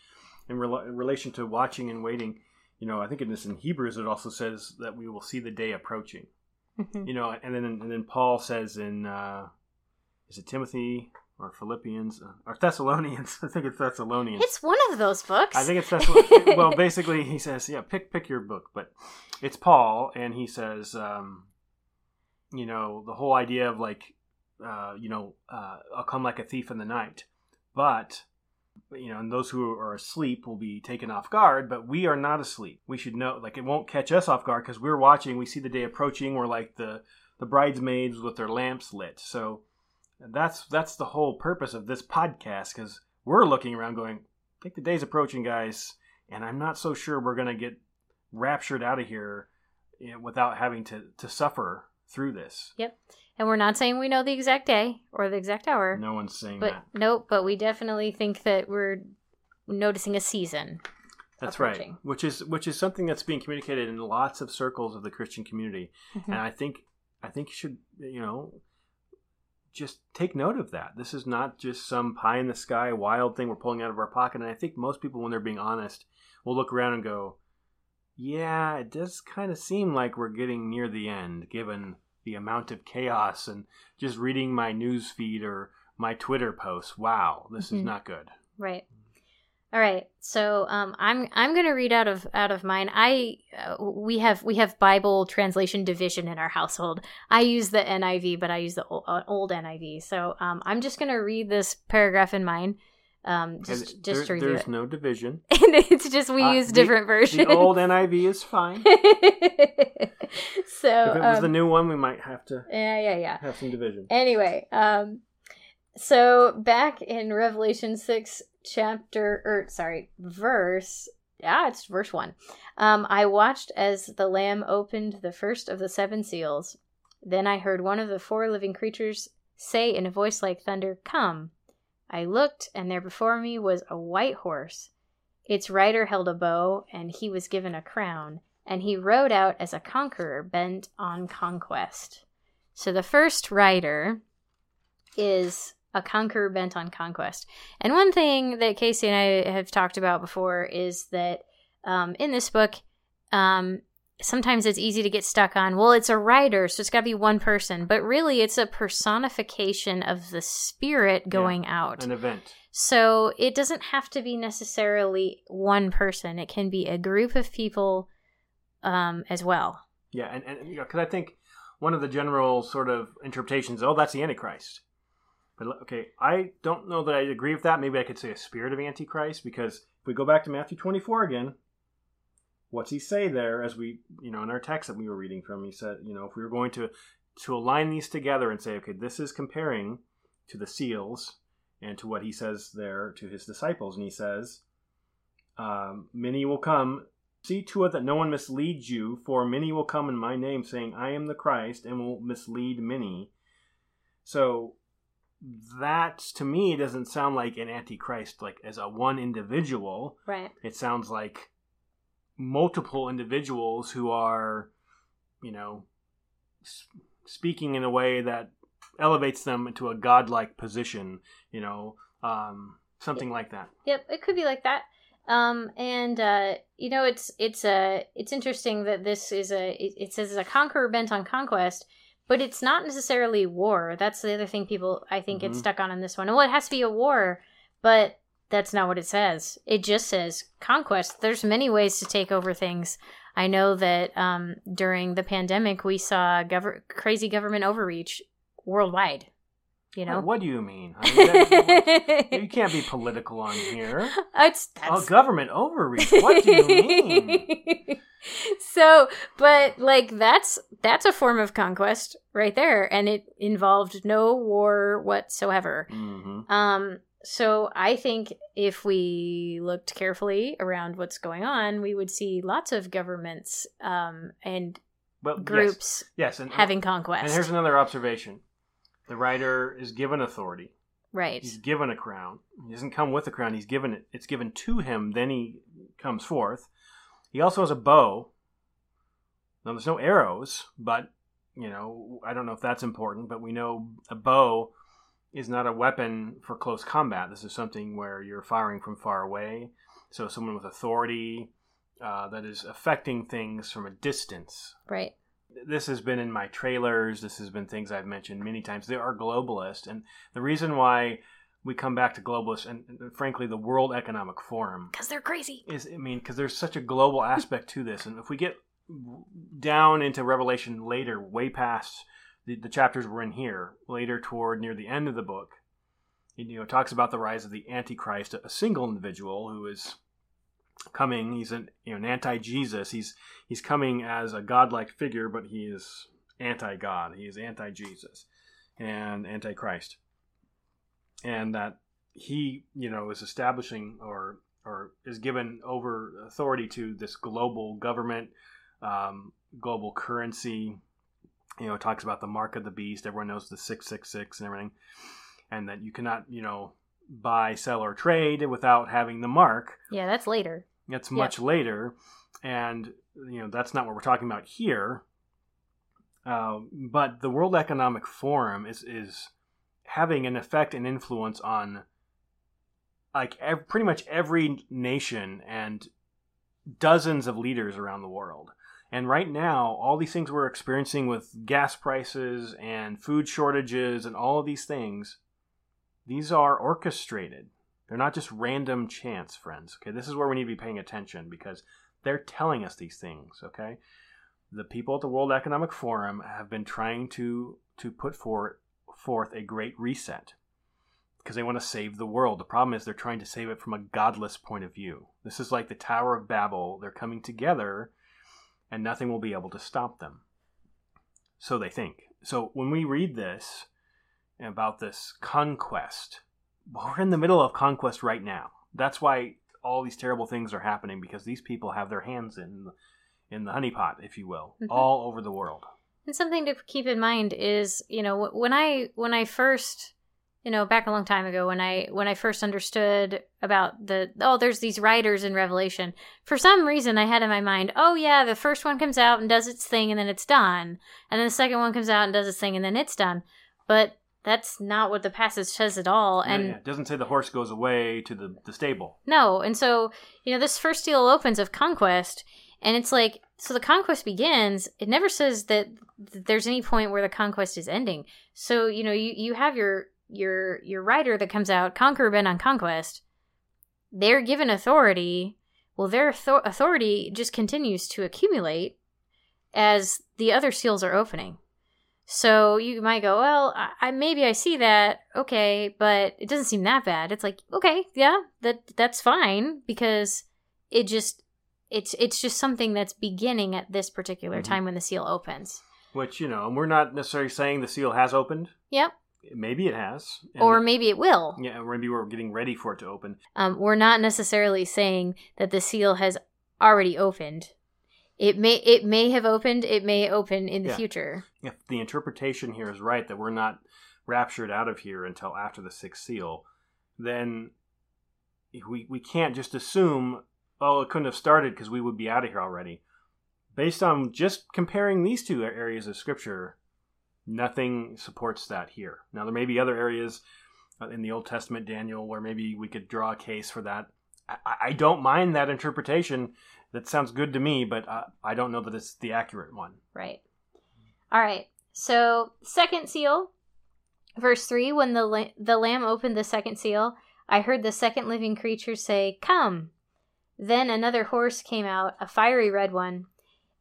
in, rela- in relation to watching and waiting. You know, I think in this in Hebrews it also says that we will see the day approaching. Mhm. You know, and then and then Paul says in uh, is it Timothy or Philippians uh, or Thessalonians? [laughs] I think it's Thessalonians. it's one of those books. I think it's Thessalonians. [laughs] well, basically, he says, yeah, pick pick your book, but it's Paul, and he says, um, you know, the whole idea of like, uh, you know, uh, I'll come like a thief in the night, but you know, and those who are asleep will be taken off guard, but we are not asleep. We should know, like, it won't catch us off guard because we're watching. We see the day approaching. We're like the the bridesmaids with their lamps lit. So that's that's the whole purpose of this podcast because we're looking around going, I think the day's approaching, guys, and I'm not so sure we're gonna get raptured out of here you know, without having to to suffer through this. Yep. And we're not saying we know the exact day or the exact hour. No one's saying but that. nope, but we definitely think that we're noticing a season. That's right. Which is which is something that's being communicated in lots of circles of the Christian community, Mhm. and I think I think you should you know just take note of that. This is not just some pie in the sky wild thing we're pulling out of our pocket. And I think most people, when they're being honest, will look around and go, "Yeah, it does kind of seem like we're getting near the end, given the amount of chaos and just reading my news feed or my Twitter posts. Wow, this is Mhm. not good." Right. All right. So um, I'm I'm gonna read out of out of mine. I uh, we have we have Bible translation division in our household. I use the NIV, but I use the old, uh, old NIV. So um, I'm just gonna read this paragraph in mine. Um, just And just there- to there's it. no division. [laughs] and it's just we Uh, use the- different versions. The old NIV is fine. [laughs] so if it was um, the new one, we might have to yeah yeah yeah. have some division. Anyway, um, so back in Revelation six, chapter or sorry, verse. Yeah, it's verse one. Um, I watched as the Lamb opened the first of the seven seals. Then I heard one of the four living creatures say in a voice like thunder, "Come." I looked, and there before me was a white horse. Its rider held a bow, and he was given a crown, and he rode out as a conqueror bent on conquest. So the first rider is a conqueror bent on conquest. And one thing that Casey and I have talked about before is that um, in this book, um, sometimes it's easy to get stuck on, well, it's a rider, so it's got to be one person. But really, it's a personification of the spirit going out. An event. So it doesn't have to be necessarily one person, it can be a group of people um, as well. Yeah, and and you know, because I think one of the general sort of interpretations, oh, that's the Antichrist. Okay, I don't know that I agree with that. Maybe I could say a spirit of Antichrist because if we go back to Matthew 24 again, what's he say there? As we, you know, in our text that we were reading from, he said, you know, if we were going to to align these together and say, okay, this is comparing to the seals and to what he says there to his disciples, and he says, um, many will come See to it that no one misleads you, for many will come in my name, saying, I am the Christ, and will mislead many. So that to me doesn't sound like an antichrist like as a one individual. Right. It sounds like multiple individuals who are, you know, speaking in a way that elevates them into a godlike position, you know, um, something like that. Yep, it could be like that. Um, and uh, you know, it's it's uh, it's interesting that this is a it, it says a conqueror bent on conquest, but it's not necessarily war. That's the other thing people I think get Mhm. stuck on in this one. Well, it has to be a war, but that's not what it says. It just says conquest. There's many ways to take over things. I know that um, during the pandemic, we saw gov- crazy government overreach worldwide. You know, What do you mean? I mean, that- you [laughs] can't be political on here. it's that's government overreach. What do you mean? [laughs] so, but like that's that's a form of conquest right there, and it involved no war whatsoever. hmm Um, so I think if we looked carefully around what's going on, we would see lots of governments um, and Well, groups Yes, and having conquest. And here's another observation: the rider is given authority. right. He's given a crown. He doesn't come with a crown. He's given it. It's given to him. Then he comes forth. He also has a bow. Now there's no arrows, but you know I don't know if that's important. But we know a bow is not a weapon for close combat. This is something where you're firing from far away. So someone with authority uh, that is affecting things from a distance Right. This has been in my trailers. This has been things I've mentioned many times. They are globalist, and the reason why we come back to globalist and, and frankly the World Economic Forum Because they're crazy. is, I mean, because there's such a global aspect to this, and if we get down into Revelation later, way past the, the chapters we're in here, later toward near the end of the book, it, you know, talks about the rise of the Antichrist, a single individual who is coming. He's an you know an anti-Jesus. He's he's coming as a godlike figure, but he is anti-God. He is anti-Jesus and anti-Christ, and that he you know is establishing or or is given over authority to this global government, um, global currency. You know, talks about the mark of the beast. Everyone knows the six six six and everything, and that you cannot you know buy, sell, or trade without having the mark. Yeah, that's later. That's much later, and you know that's not what we're talking about here. Uh, but the World Economic Forum is is having an effect and influence on like ev- pretty much every nation and dozens of leaders around the world. And right now, all these things we're experiencing with gas prices and food shortages and all of these things, these are orchestrated. They're not just random chance, friends. Okay, this is where we need to be paying attention because they're telling us these things. Okay, the people at the World Economic Forum have been trying to to put forth forth a great reset because they want to save the world. The problem is they're trying to save it from a godless point of view. This is like the Tower of Babel. They're coming together, and nothing will be able to stop them. So they think. So when we read this about this conquest, we're in the middle of conquest right now. That's why all these terrible things are happening because these people have their hands in in the honeypot, if you will, Mhm. all over the world. And something to keep in mind is, you know, when I when I first, you know, back a long time ago when I when I first understood about the oh, there's these riders in Revelation. For some reason, I had in my mind, oh yeah, the first one comes out and does its thing, and then it's done, and then the second one comes out and does its thing, and then it's done. But that's not what the passage says at all. And yeah. it doesn't say the horse goes away to the, the stable. no, and so you know this first seal opens of conquest, and it's like so the conquest begins. It never says that there's any point where the conquest is ending. So you know you you have your your your rider that comes out conquer been on conquest. They're given authority. Well, their author- authority just continues to accumulate as the other seals are opening. So you might go, well, I, I maybe I see that, okay, but it doesn't seem that bad. It's like, okay, yeah, that that's fine because it just it's it's just something that's beginning at this particular Mhm. time when the seal opens. Which, you know, and we're not necessarily saying the seal has opened. Yep. Maybe it has. Or maybe it will. yeah, or maybe we're getting ready for it to open. Um, we're not necessarily saying that the seal has already opened. It may it may have opened. It may open in the Yeah. future. If the interpretation here is right that we're not raptured out of here until after the sixth seal, then we we can't just assume, oh, it couldn't have started because we would be out of here already. Based on just comparing these two areas of scripture, nothing supports that here. Now there may be other areas uh, in the Old Testament, Daniel, where maybe we could draw a case for that. I, I don't mind that interpretation. That sounds good to me, but uh, I don't know that it's the accurate one. Right. All right. So second seal, verse three. When the la- the lamb opened the second seal, I heard the second living creature say, "Come." Then another horse came out, a fiery red one.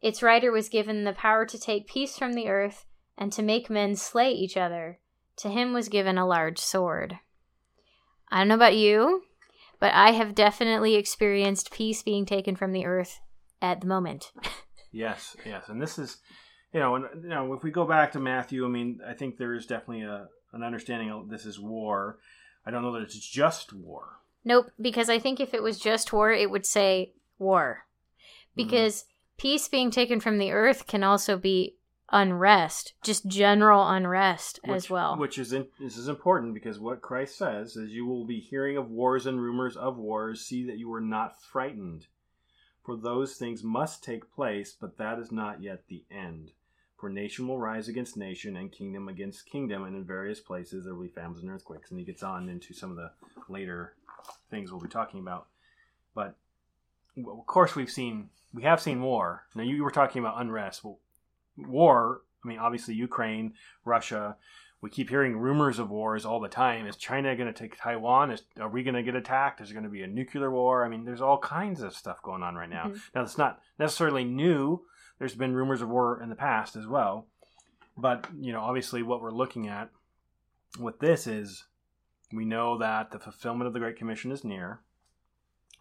Its rider was given the power to take peace from the earth and to make men slay each other. To him was given a large sword. I don't know about you, but I have definitely experienced peace being taken from the earth at the moment. [laughs] Yes, yes, and this is, you know, and you know, if we go back to Matthew, I mean, I think there is definitely a an understanding of this is war. I don't know that it's just war. Nope, because I think if it was just war, it would say war. Mm-hmm. Because peace being taken from the earth can also be unrest, just general unrest as well. Which is in, this is important because what Christ says is, "You will be hearing of wars and rumors of wars. See that you are not frightened, for those things must take place, but that is not yet the end. For nation will rise against nation, and kingdom against kingdom, and in various places there will be famines and earthquakes." And he gets on into some of the later things we'll be talking about. But of course, we've seen we have seen war. Now you were talking about unrest. Well, war. I mean, obviously Ukraine, Russia. We keep hearing rumors of wars all the time. Is China going to take Taiwan? Is, are we going to get attacked? Is there going to be a nuclear war? I mean, there's all kinds of stuff going on right now. Mhm. Now, it's not necessarily new. There's been rumors of war in the past as well. But, you know, obviously what we're looking at with this is we know that the fulfillment of the Great Commission is near.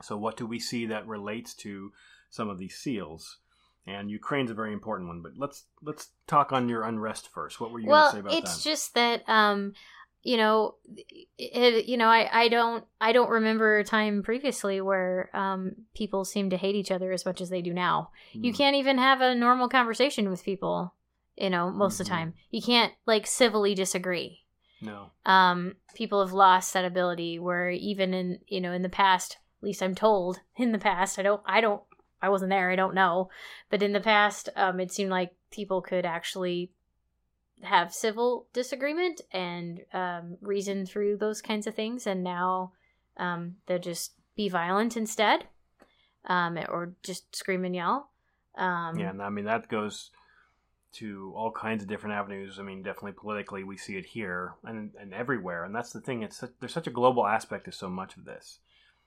So, what do we see that relates to some of these seals? And Ukraine's a very important one, but let's let's talk on your unrest first. What were you well, going to say about that? it's that? just that um you know it, you know I, I don't i don't remember a time previously where um people seem to hate each other as much as they do now you Hmm. can't even have a normal conversation with people you know most of Mhm. the time you can't like civilly disagree no. um people have lost that ability where even in you know in the past at least i'm told [laughs] in the past i don't i don't i wasn't there i don't know but in the past um it seemed like people could actually have civil disagreement and um reason through those kinds of things and now um they'll just be violent instead um or just scream and yell um Yeah, and I mean that goes to all kinds of different avenues. I mean, definitely politically, we see it here and and everywhere. And that's the thing; it's such, there's such a global aspect to so much of this.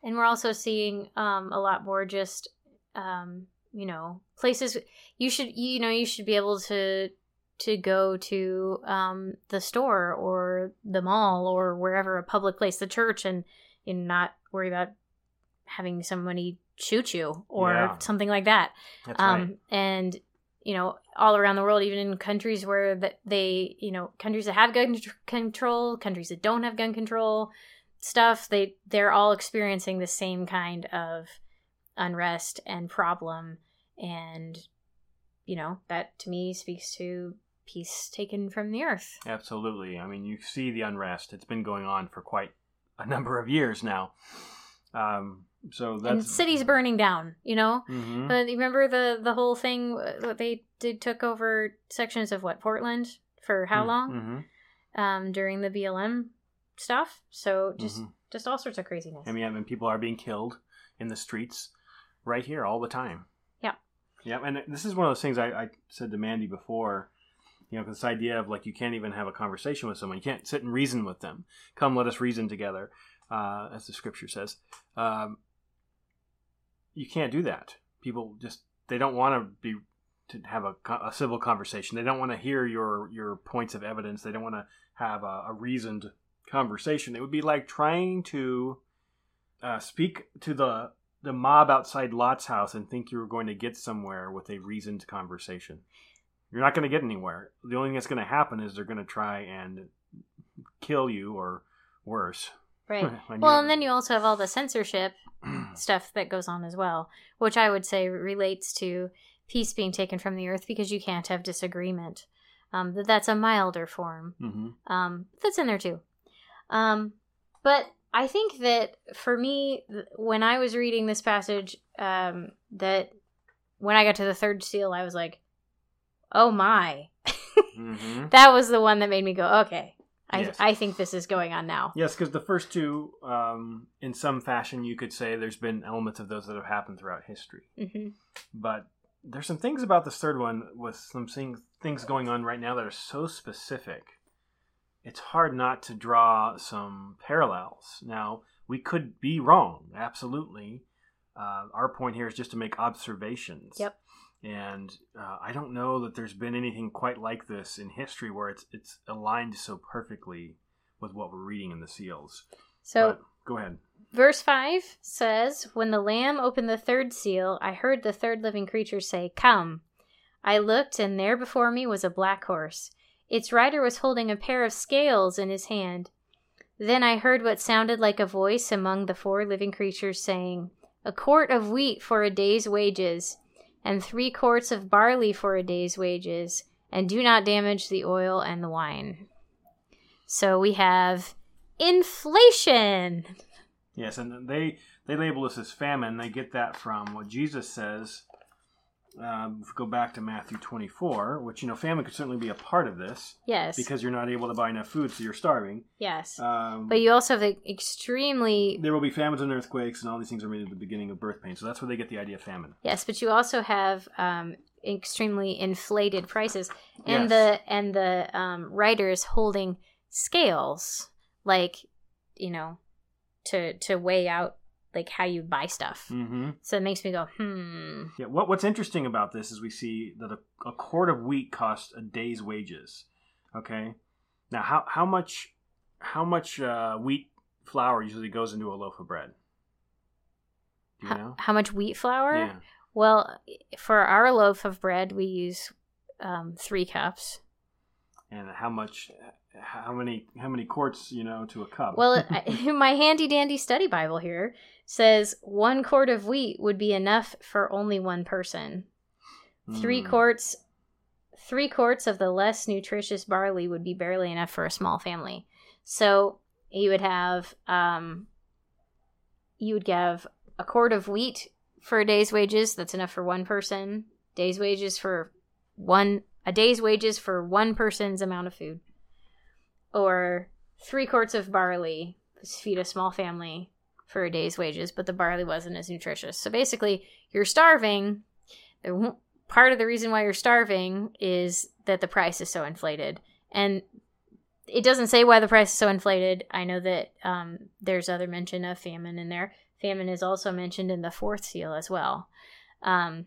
and we're also seeing um, a lot more just um, you know places you should you know you should be able to to go to um, the store or the mall or wherever a public place the church and you know, not worry about having somebody shoot you or Yeah. something like that That's um, right. and you know all around the world even in countries where that they you know countries that have gun control countries that don't have gun control stuff they they're all experiencing the same kind of unrest and problem and you know that to me speaks to peace taken from the earth Absolutely. I mean, you see the unrest; it's been going on for quite a number of years now. Um, so that's and cities burning down you know uh, you remember the the whole thing uh, what they did took over sections of what portland for how Mm, long mhm. um, during the BLM stuff. So just Mhm. just all sorts of craziness. I mean, I mean, people are being killed in the streets right here all the time. Yeah. Yeah, and this is one of those things I, I said to Mandy before. You know, this idea of like you can't even have a conversation with someone. You can't sit and reason with them. Come, let us reason together, uh, as the scripture says. Um, you can't do that. People just they don't want to be to have a, a civil conversation. They don't want to hear your your points of evidence. They don't want to have a, a reasoned conversation. It would be like trying to uh, speak to the the mob outside Lot's house and think you were going to get somewhere with a reasoned conversation. You're not going to get anywhere. The only thing that's going to happen is they're going to try and kill you or worse. Right. [laughs] Well, and then you also have all the censorship [clears throat] stuff that goes on as well, which I would say relates to peace being taken from the earth because you can't have disagreement. Um, that that's a milder form. hmm Um, that's in there too. Um, but I think that for me, when I was reading this passage, um, that when I got to the third seal, I was like, "Oh my!" hmm [laughs] that was the one that made me go, "Okay, I Yes. I think this is going on now." Yes, because the first two, um, in some fashion, you could say there's been elements of those that have happened throughout history. hmm But there's some things about this third one with some thing, things going on right now that are so specific. It's hard not to draw some parallels. Now, we could be wrong, absolutely. Uh, our point here is just to make observations. Yep. And uh, I don't know that there's been anything quite like this in history where it's it's aligned so perfectly with what we're reading in the seals. So But go ahead. Verse 5 says, When the Lamb opened the third seal, I heard the third living creature say, Come. I looked, and there before me was a black horse. Its rider was holding a pair of scales in his hand. Then I heard what sounded like a voice among the four living creatures saying, A quart of wheat for a day's wages, and three quarts of barley for a day's wages, and do not damage the oil and the wine. So we have inflation. Yes, and they they label this as famine. They get that from what Jesus says. Um, if we go back to Matthew 24, which you know, famine could certainly be a part of this Yes. because you're not able to buy enough food, so you're starving. yes. Um, But you also have the extremely there will be famines and earthquakes, and all these things are made at the beginning of birth pain. So that's where they get the idea of famine. yes, but you also have um, extremely inflated prices, and Yes. the and the um, rider's holding scales, like you know, to to weigh out like how you buy stuff. Mm-hmm. So it makes me go, hmm. Yeah. What, what's interesting about this is we see that a, a quart of wheat costs a day's wages. Okay. Now, how how much how much uh, wheat flour usually goes into a loaf of bread? Do you How, know? how much wheat flour? Yeah. Well, for our loaf of bread, we use um, three cups. And how much? How many? How many quarts? You know, to a cup? Well, [laughs] I, [laughs] my handy dandy study Bible here says one quart of wheat would be enough for only one person. Three Mm. quarts, three quarts of the less nutritious barley would be barely enough for a small family. So you would have, um, you would have a quart of wheat for a day's wages. That's enough for one person. Day's wages for one a day's wages for one person's amount of food. Or three quarts of barley to feed a small family for a day's wages, but the barley wasn't as nutritious. So basically, you're starving. Part of the reason why you're starving is that the price is so inflated. And it doesn't say why the price is so inflated. I know that um, there's other mention of famine in there. Famine is also mentioned in the fourth seal as well. Um,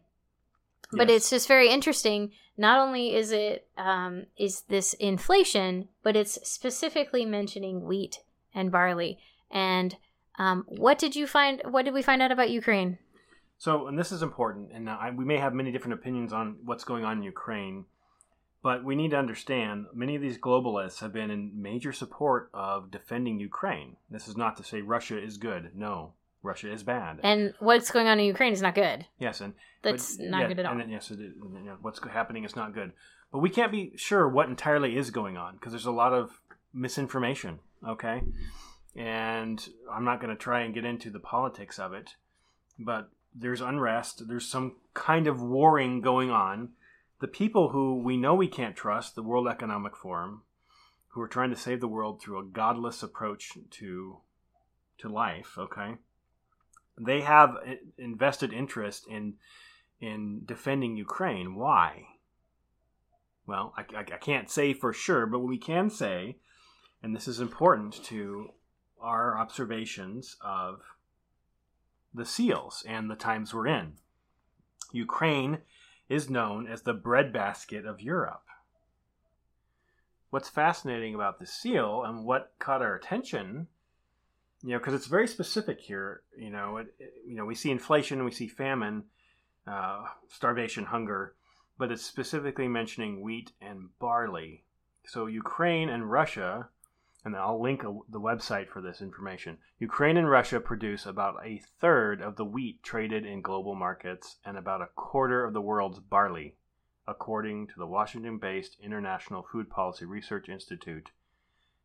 but Yes. it's just very interesting. Not only is it um, is this inflation, but it's specifically mentioning wheat and barley. And um, what did you find? What did we find out about Ukraine? So, and this is important, and I, we may have many different opinions on what's going on in Ukraine, but we need to understand many of these globalists have been in major support of defending Ukraine. This is not to say Russia is good. No, Russia is bad. And what's going on in Ukraine is not good. yes, and That's but- not yeah, good at all. And then, yes, it then, yeah, what's happening is not good. But we can't be sure what entirely is going on because there's a lot of misinformation. Okay, and I'm not going to try and get into the politics of it, but there's unrest. There's some kind of warring going on. The people who we know we can't trust, the World Economic Forum, who are trying to save the world through a godless approach to to life. Okay, they have i- invested interest in in defending Ukraine. Why? Well, I, I, I can't say for sure, but we can say, and this is important to our observations of the seals and the times we're in. Ukraine is known as the breadbasket of Europe. What's fascinating about the seal and what caught our attention, you know, because it's very specific here. You know, it, it- you know, we see inflation, we see famine, uh, starvation, hunger, but it's specifically mentioning wheat and barley. So Ukraine and Russia, and I'll link a, the website for this information. Ukraine and Russia produce about a third of the wheat traded in global markets and about a quarter of the world's barley, according to the Washington based International Food Policy Research Institute.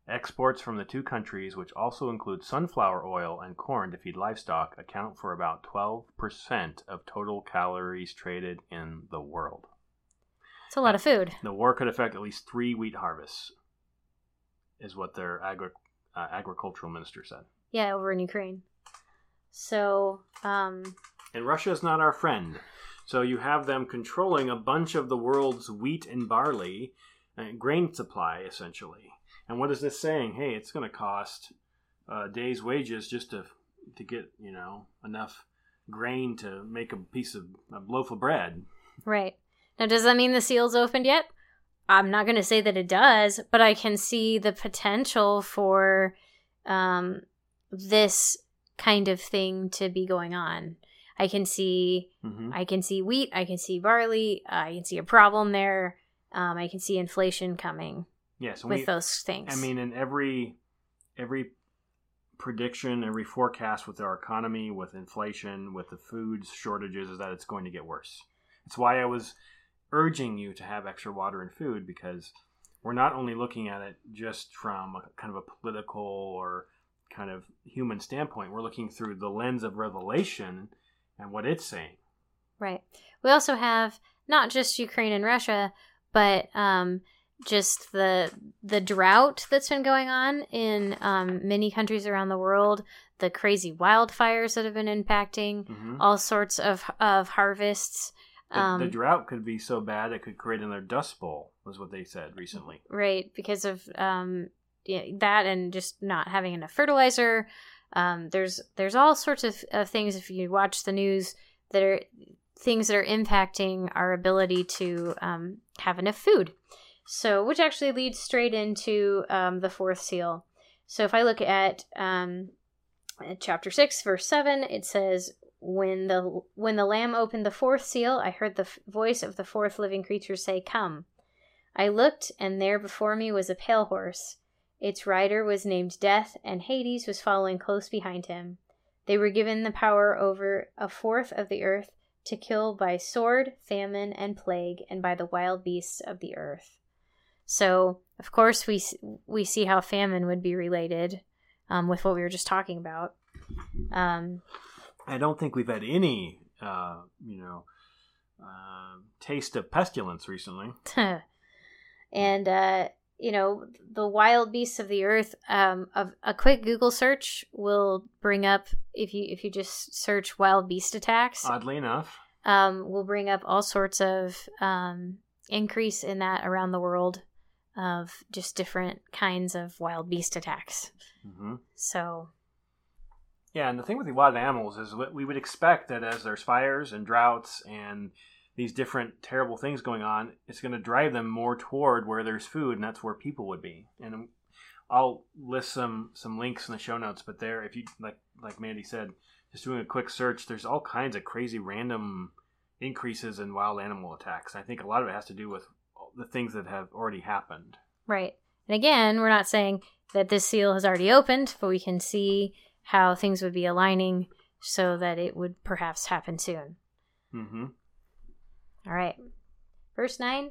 Exports from the two countries, which also include sunflower oil and corn to feed livestock, account for about 12% of total calories traded in the world. It's a lot of food. The war could affect at least three wheat harvests, is what their agri- uh, agricultural minister said. Yeah, over in Ukraine. So, um, And Russia is not our friend. So you have them controlling a bunch of the world's wheat and barley, uh, grain supply, essentially. And what is this saying? Hey, it's going to cost a day's wages just to to get you know enough grain to make a piece of a loaf of bread. Right. Now, does that mean the seal's opened yet? I'm not going to say that it does, but I can see the potential for um, this kind of thing to be going on. I can see, hmm I can see wheat, I can see barley, I can see a problem there. Um, I can see inflation coming Yes, with we, those things. I mean, in every every prediction, every forecast with our economy, with inflation, with the food shortages, is that it's going to get worse. It's why I was urging you to have extra water and food because we're not only looking at it just from a kind of a political or kind of human standpoint. We're looking through the lens of Revelation and what it's saying. Right. We also have not just Ukraine and Russia, but um, just the the drought that's been going on in um, many countries around the world, the crazy wildfires that have been impacting Mhm. all sorts of of harvests. The, Um, the drought could be so bad it could create another dust bowl, was what they said recently. right because of um, yeah, that and just not having enough fertilizer. Um, there's there's all sorts of, of things if you watch the news that are things that are impacting our ability to um, have enough food. So, which actually leads straight into um, the fourth seal. So, if I look at um, chapter six, verse seven, it says, "When the when the Lamb opened the fourth seal, I heard the f- voice of the fourth living creature say, Come.' I looked, and there before me was a pale horse. Its rider was named Death, and Hades was following close behind him. They were given the power over a fourth of the earth to kill by sword, famine, and plague, and by the wild beasts of the earth. So, of course, we we see how famine would be related um, with what we were just talking about. Um, I don't think we've had any, uh, you know, uh, taste of pestilence recently. [laughs] and uh, you know the wild beasts of the earth. Um, a, a quick Google search will bring up if you if you just search wild beast attacks. Oddly enough, um, will bring up all sorts of um, increase in that around the world of just different kinds of wild beast attacks. hmm So, yeah. And the thing with the wild animals is we would expect that as there's fires and droughts and these different terrible things going on, it's going to drive them more toward where there's food, and that's where people would be. And I'll list some some links in the show notes, but there, if you like like Mandy said, just doing a quick search, there's all kinds of crazy random increases in wild animal attacks. I think a lot of it has to do with the things that have already happened. right. And again, we're not saying that this seal has already opened, but we can see how things would be aligning so that it would perhaps happen soon. Mm-hmm. All right. Verse 9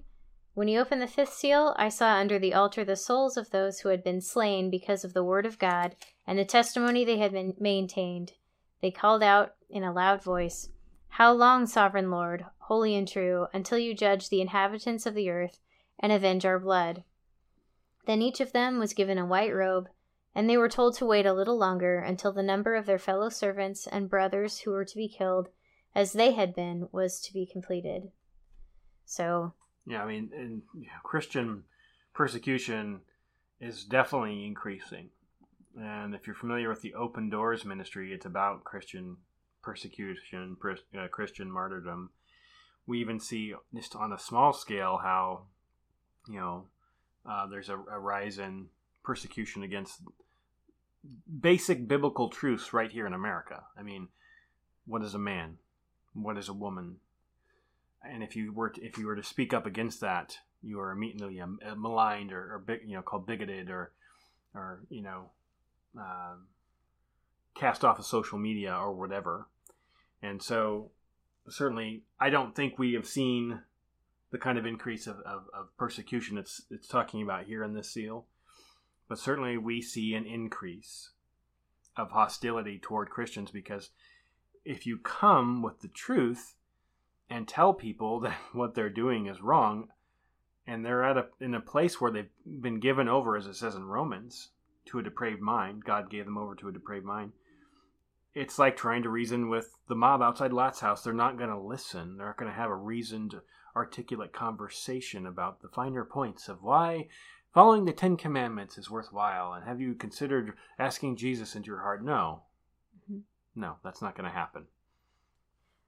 When he opened the fifth seal, I saw under the altar the souls of those who had been slain because of the word of God and the testimony they had been maintained. They called out in a loud voice, How long, sovereign Lord, holy and true, until you judge the inhabitants of the earth and avenge our blood? Then each of them was given a white robe, and they were told to wait a little longer until the number of their fellow servants and brothers who were to be killed, as they had been, was to be completed. So, Yeah, I mean, and Christian persecution is definitely increasing. And if you're familiar with the Open Doors ministry, it's about Christian persecution, pers- uh, Christian martyrdom. We even see just on a small scale how, you know, uh, there's a, a rise in persecution against basic biblical truths right here in America. I mean, what is a man? What is a woman? and if you were to, if you were to speak up against that, you are immediately um, uh, maligned or, or you know called bigoted or or you know um, cast off of social media or whatever. And so certainly, I don't think we have seen the kind of increase of, of, of persecution it's it's talking about here in this seal, but certainly we see an increase of hostility toward Christians because if you come with the truth and tell people [laughs] that what they're doing is wrong and they're at a in a place where they've been given over as it says in Romans to a depraved mind God gave them over to a depraved mind it's like trying to reason with the mob outside Lot's house. They're not going to listen. They're not going to have a reasoned articulate conversation about the finer points of why following the 10 commandments is worthwhile and have you considered asking Jesus into your heart no Mhm. no that's not going to happen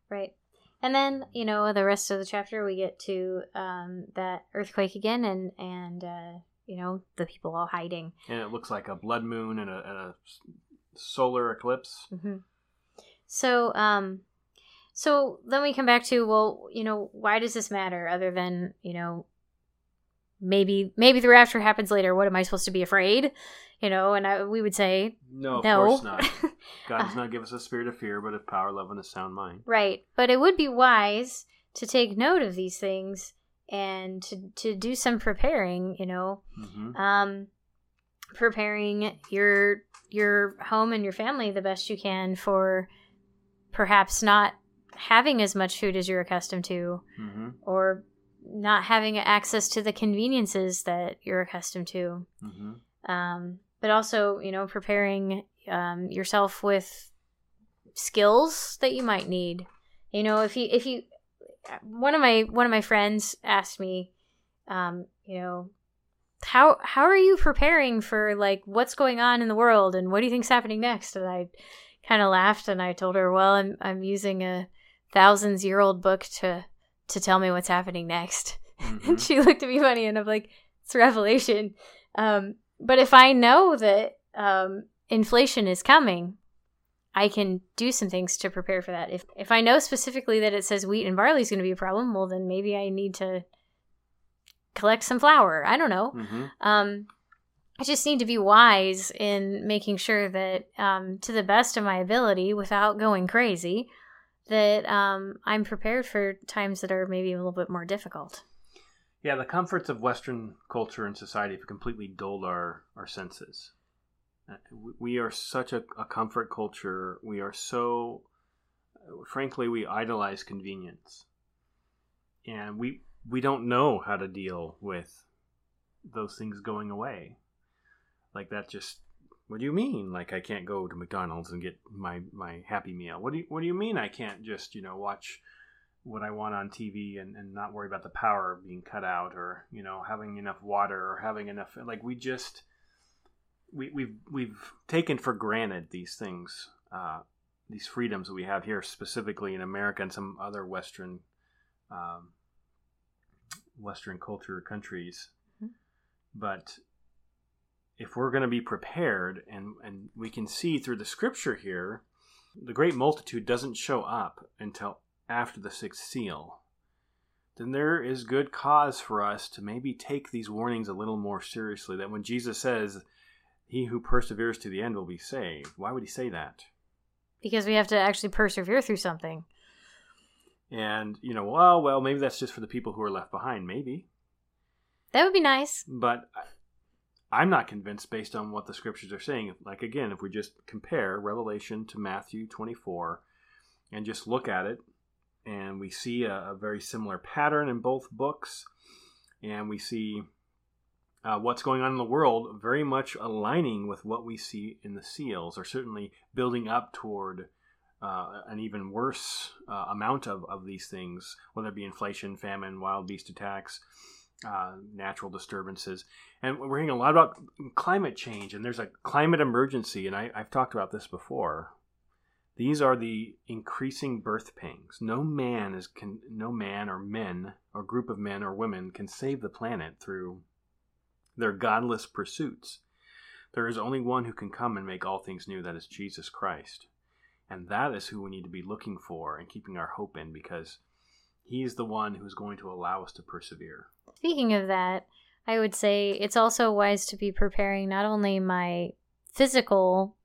right. And then, you know, the rest of the chapter, we get to um, that earthquake again, and and uh, you know the people all hiding. And it looks like a blood moon and a, and a solar eclipse. hmm So, um, so then we come back to well, you know, why does this matter? Other than you know, maybe maybe the rapture happens later. What am I supposed to be afraid? You know, and I, we would say No, of no. course not. [laughs] God does not give us a spirit of fear, but of power, love, and a sound mind. Right. But it would be wise to take note of these things and to, to do some preparing, you know. hmm Um preparing your your home and your family the best you can for perhaps not having as much food as you're accustomed to hmm or not having access to the conveniences that you're accustomed to. hmm Um but also, you know, preparing um, yourself with skills that you might need. You know, if you if you one of my one of my friends asked me, um, you know, how how are you preparing for like what's going on in the world and what do you think's happening next? And I kind of laughed and I told her, well, I'm I'm using a thousands year old book to to tell me what's happening next. Mhm. [laughs] And she looked at me funny and I'm like, it's Revelation. Um, but if I know that um, inflation is coming, I can do some things to prepare for that. If if I know specifically that it says wheat and barley is going to be a problem, well, then maybe I need to collect some flour. I don't know. hmm Um, I just need to be wise in making sure that, um, to the best of my ability, without going crazy, that um, I'm prepared for times that are maybe a little bit more difficult. Yeah, the comforts of Western culture and society have completely dulled our, our senses. Uh, we- are such a, a comfort culture. We are so, frankly, we idolize convenience. And we, we don't know how to deal with those things going away. Like that just, what do you mean? Like I can't go to McDonald's and get my, my Happy Meal? What do you, what do you mean I can't just, you know, watch what I want on TV and, and not worry about the power being cut out or you know having enough water or having enough like we just we, we've we've taken for granted these things uh, these freedoms that we have here specifically in America and some other Western um, Western culture countries Mhm. but if we're going to be prepared and and we can see through the scripture here the great multitude doesn't show up until after the sixth seal, then there is good cause for us to maybe take these warnings a little more seriously. That when Jesus says, He who perseveres to the end will be saved, why would he say that? Because we have to actually persevere through something. And, you know, well, well, maybe that's just for the people who are left behind, maybe. That would be nice. But I'm not convinced based on what the scriptures are saying. Like, again, if we just compare Revelation to Matthew 24 and just look at it, and we see a, a very similar pattern in both books, and we see uh, what's going on in the world very much aligning with what we see in the seals, or certainly building up toward uh, an even worse uh, amount of, of these things, whether it be inflation, famine, wild beast attacks, uh, natural disturbances. And we're hearing a lot about climate change, and there's a climate emergency, and I, I've talked about this before. These are the increasing birth pangs. No man is can no man or men or group of men or women can save the planet through their godless pursuits. There is only one who can come and make all things new, that is Jesus Christ. And that is who we need to be looking for and keeping our hope in because he is the one who's going to allow us to persevere. Speaking of that, I would say it's also wise to be preparing not only my physical,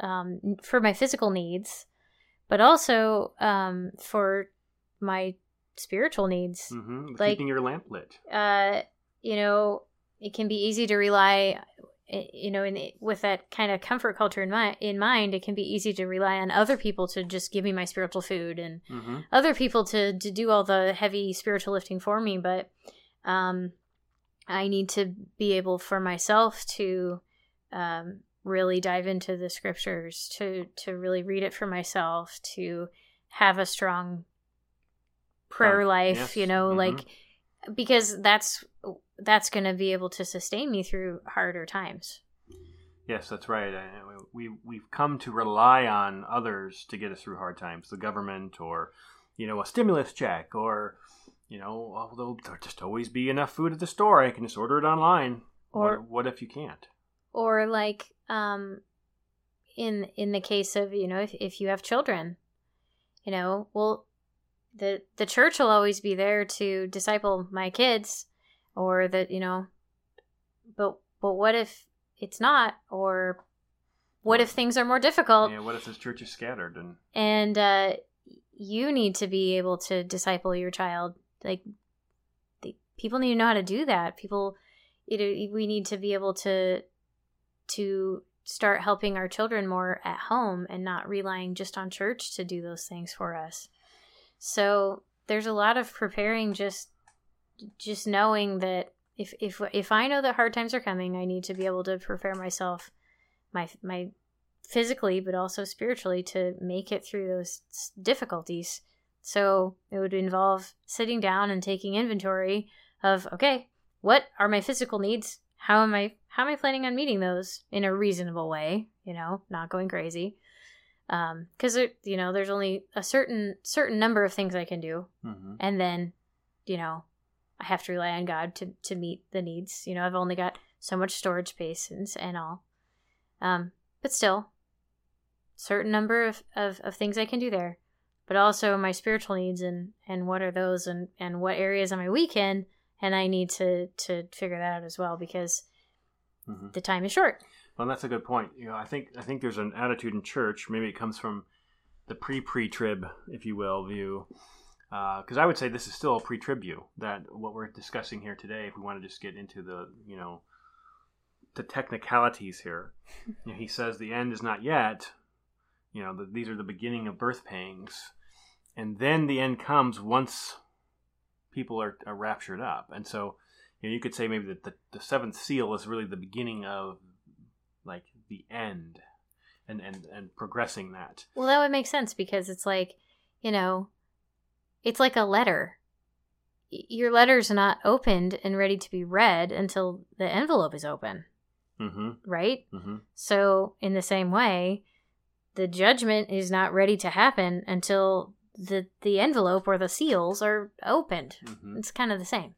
um, for my physical needs, but also um, for my spiritual needs. Mm-hmm. Like- keeping your lamp lit. uh, you know, it can be easy to rely, you know, in with that kind of comfort culture in mind, in mind, it can be easy to rely on other people to just give me my spiritual food and Mm-hmm. other people to to do all the heavy spiritual lifting for me. But um, I need to be able for myself to um, really dive into the scriptures, to to really read it for myself, to have a strong prayer Uh, life. yes. You know, Mhm. like because that's that's going to be able to sustain me through harder times. Yes, that's right. We we've come to rely on others to get us through hard times, the government or you know, a stimulus check or, you know, although there'll just always be enough food at the store. I can just order it online. Or- what, what if you can't? or like um in in the case of you know if, if you have children you know well the the church will always be there to disciple my kids or that you know but but what if it's not? Or what if things are more difficult? Yeah, what if this church is scattered and and uh you need to be able to disciple your child. Like the, people need to know how to do that. People you know we need to be able to to start helping our children more at home and not relying just on church to do those things for us so there's a lot of preparing just just knowing that if if if I know that hard times are coming, I need to be able to prepare myself my my physically but also spiritually to make it through those difficulties. So it would involve sitting down and taking inventory of okay, what are my physical needs? How am I how am I planning on meeting those in a reasonable way, you know, not going crazy. Um cuz you know, there's only a certain certain number of things I can do. Mhm. and then you know i have to rely on god to to meet the needs. You know i've only got so much storage space and, and all. Um but still certain number of, of of things i can do there. But also my spiritual needs and and what are those and and what areas am i weak in? And i need to to figure that out as well because Mhm. the time is short Well, that's a good point. You know, I think I think there's an attitude in church. Maybe it comes from the pre-pre-trib, if you will, view. Uh, because I would say this is still a pre-trib view. That what we're discussing here today, if we want to just get into the you know the technicalities here, [laughs] you know, he says the end is not yet. You know, the, these are the beginning of birth pangs, and then the end comes once people are, are raptured up. And so, you know, you could say maybe that the, the seventh seal is really the beginning of like the end and and and progressing that. Well that would make sense because it's like you know it's like a letter. Your letter's not opened and ready to be read until the envelope is open. Mm-hmm. Right? Mm-hmm. So in the same way the judgment is not ready to happen until the the envelope or the seals are opened. Mm-hmm. It's kind of the same.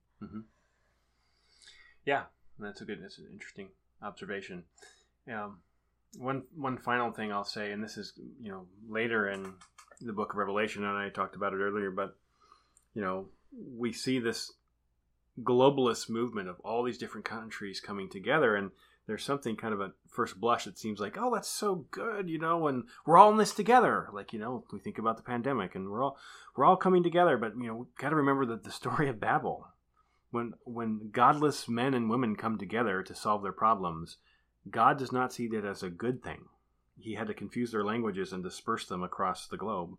Yeah that's a good that's an interesting observation um one one final thing i'll say and this is you know later in the book of revelation and i talked about it earlier but you know we see this globalist movement of all these different countries coming together and there's something kind of at first blush that seems like oh that's so good you know and we're all in this together. Like you know we think about the pandemic and we're all we're all coming together but you know we've got to remember that the story of babel when when godless men and women come together to solve their problems god does not see that as a good thing he had to confuse their languages and disperse them across the globe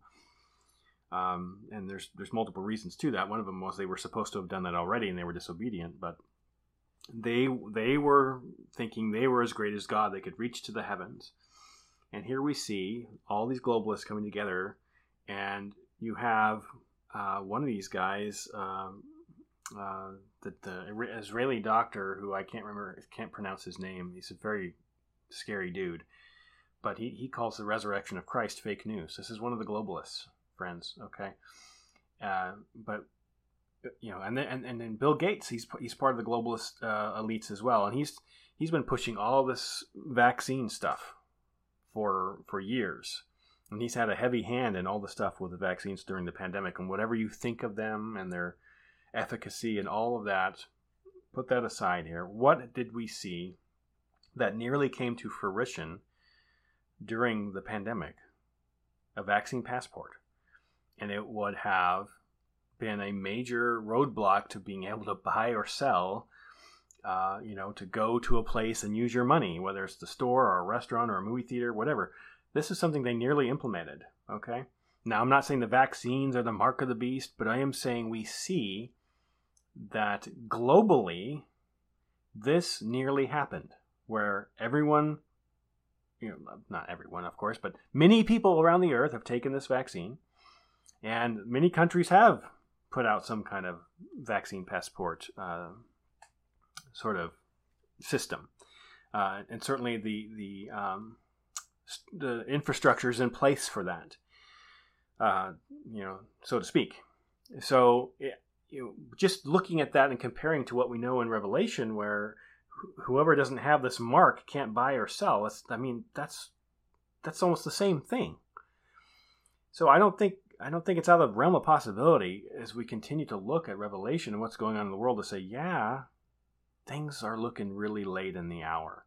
um, and there's there's multiple reasons to that. One of them was they were supposed to have done that already and they were disobedient, but they they were thinking they were as great as God. They could reach to the heavens. And here we see all these globalists coming together, and you have uh, one of these guys, um, uh, the, the Israeli doctor who I can't remember, can't pronounce his name. He's a very scary dude, but he, he calls the resurrection of Christ fake news. This is one of the globalists friends. Okay, uh, but you know, and then and, and then Bill Gates, he's he's part of the globalist uh, elites as well, and he's he's been pushing all this vaccine stuff for for years, and he's had a heavy hand in all the stuff with the vaccines during the pandemic, and whatever you think of them and their efficacy and all of that, put that aside here. What did we see that nearly came to fruition during the pandemic? A vaccine passport and it would have been a major roadblock to being able to buy or sell. Uh, you know, to go to a place and use your money, whether it's the store or a restaurant or a movie theater, whatever. This is something they nearly implemented. Okay. Now, I'm not saying the vaccines are the mark of the beast, but I am saying we see that globally, this nearly happened, where everyone, you know, not everyone, of course, but many people around the earth have taken this vaccine and many countries have put out some kind of vaccine passport uh, sort of system, uh, and certainly the the um, the infrastructure is in place for that. uh, you know, so to speak. So, you know, just looking at that and comparing to what we know in Revelation, where wh- whoever doesn't have this mark can't buy or sell. That's, I mean, that's that's almost the same thing. So I don't think I don't think it's out of the realm of possibility as we continue to look at Revelation and what's going on in the world to say, yeah, things are looking really late in the hour.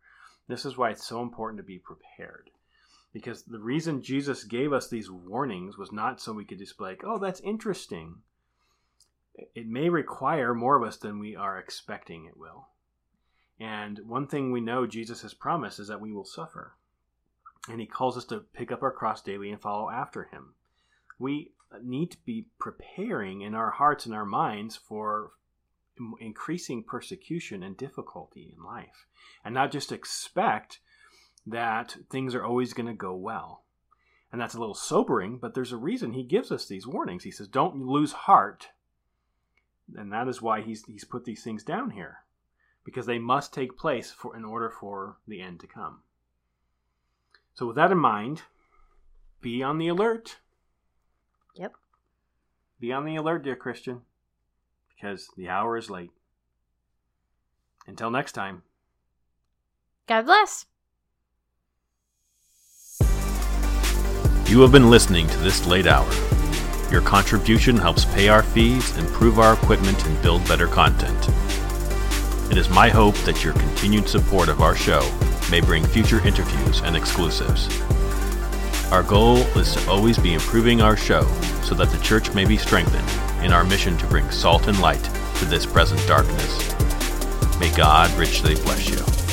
This is why it's so important to be prepared. Because the reason Jesus gave us these warnings was not so we could just like, oh, that's interesting. It may require more of us than we are expecting it will. And one thing we know Jesus has promised is that we will suffer. And he calls us to pick up our cross daily and follow after him. We need to be preparing in our hearts and our minds for increasing persecution and difficulty in life and not just expect that things are always going to go well. And that's a little sobering, but there's a reason he gives us these warnings. He says, Don't lose heart. And that is why he's, he's put these things down here, because they must take place for, in order for the end to come. So, with that in mind, be on the alert. Yep. Be on the alert, dear Christian, because the hour is late. Until next time. God bless. You have been listening to this late hour. Your contribution helps pay our fees, improve our equipment, and build better content. It is my hope that your continued support of our show may bring future interviews and exclusives. Our goal is to always be improving our show so that the church may be strengthened in our mission to bring salt and light to this present darkness. May God richly bless you.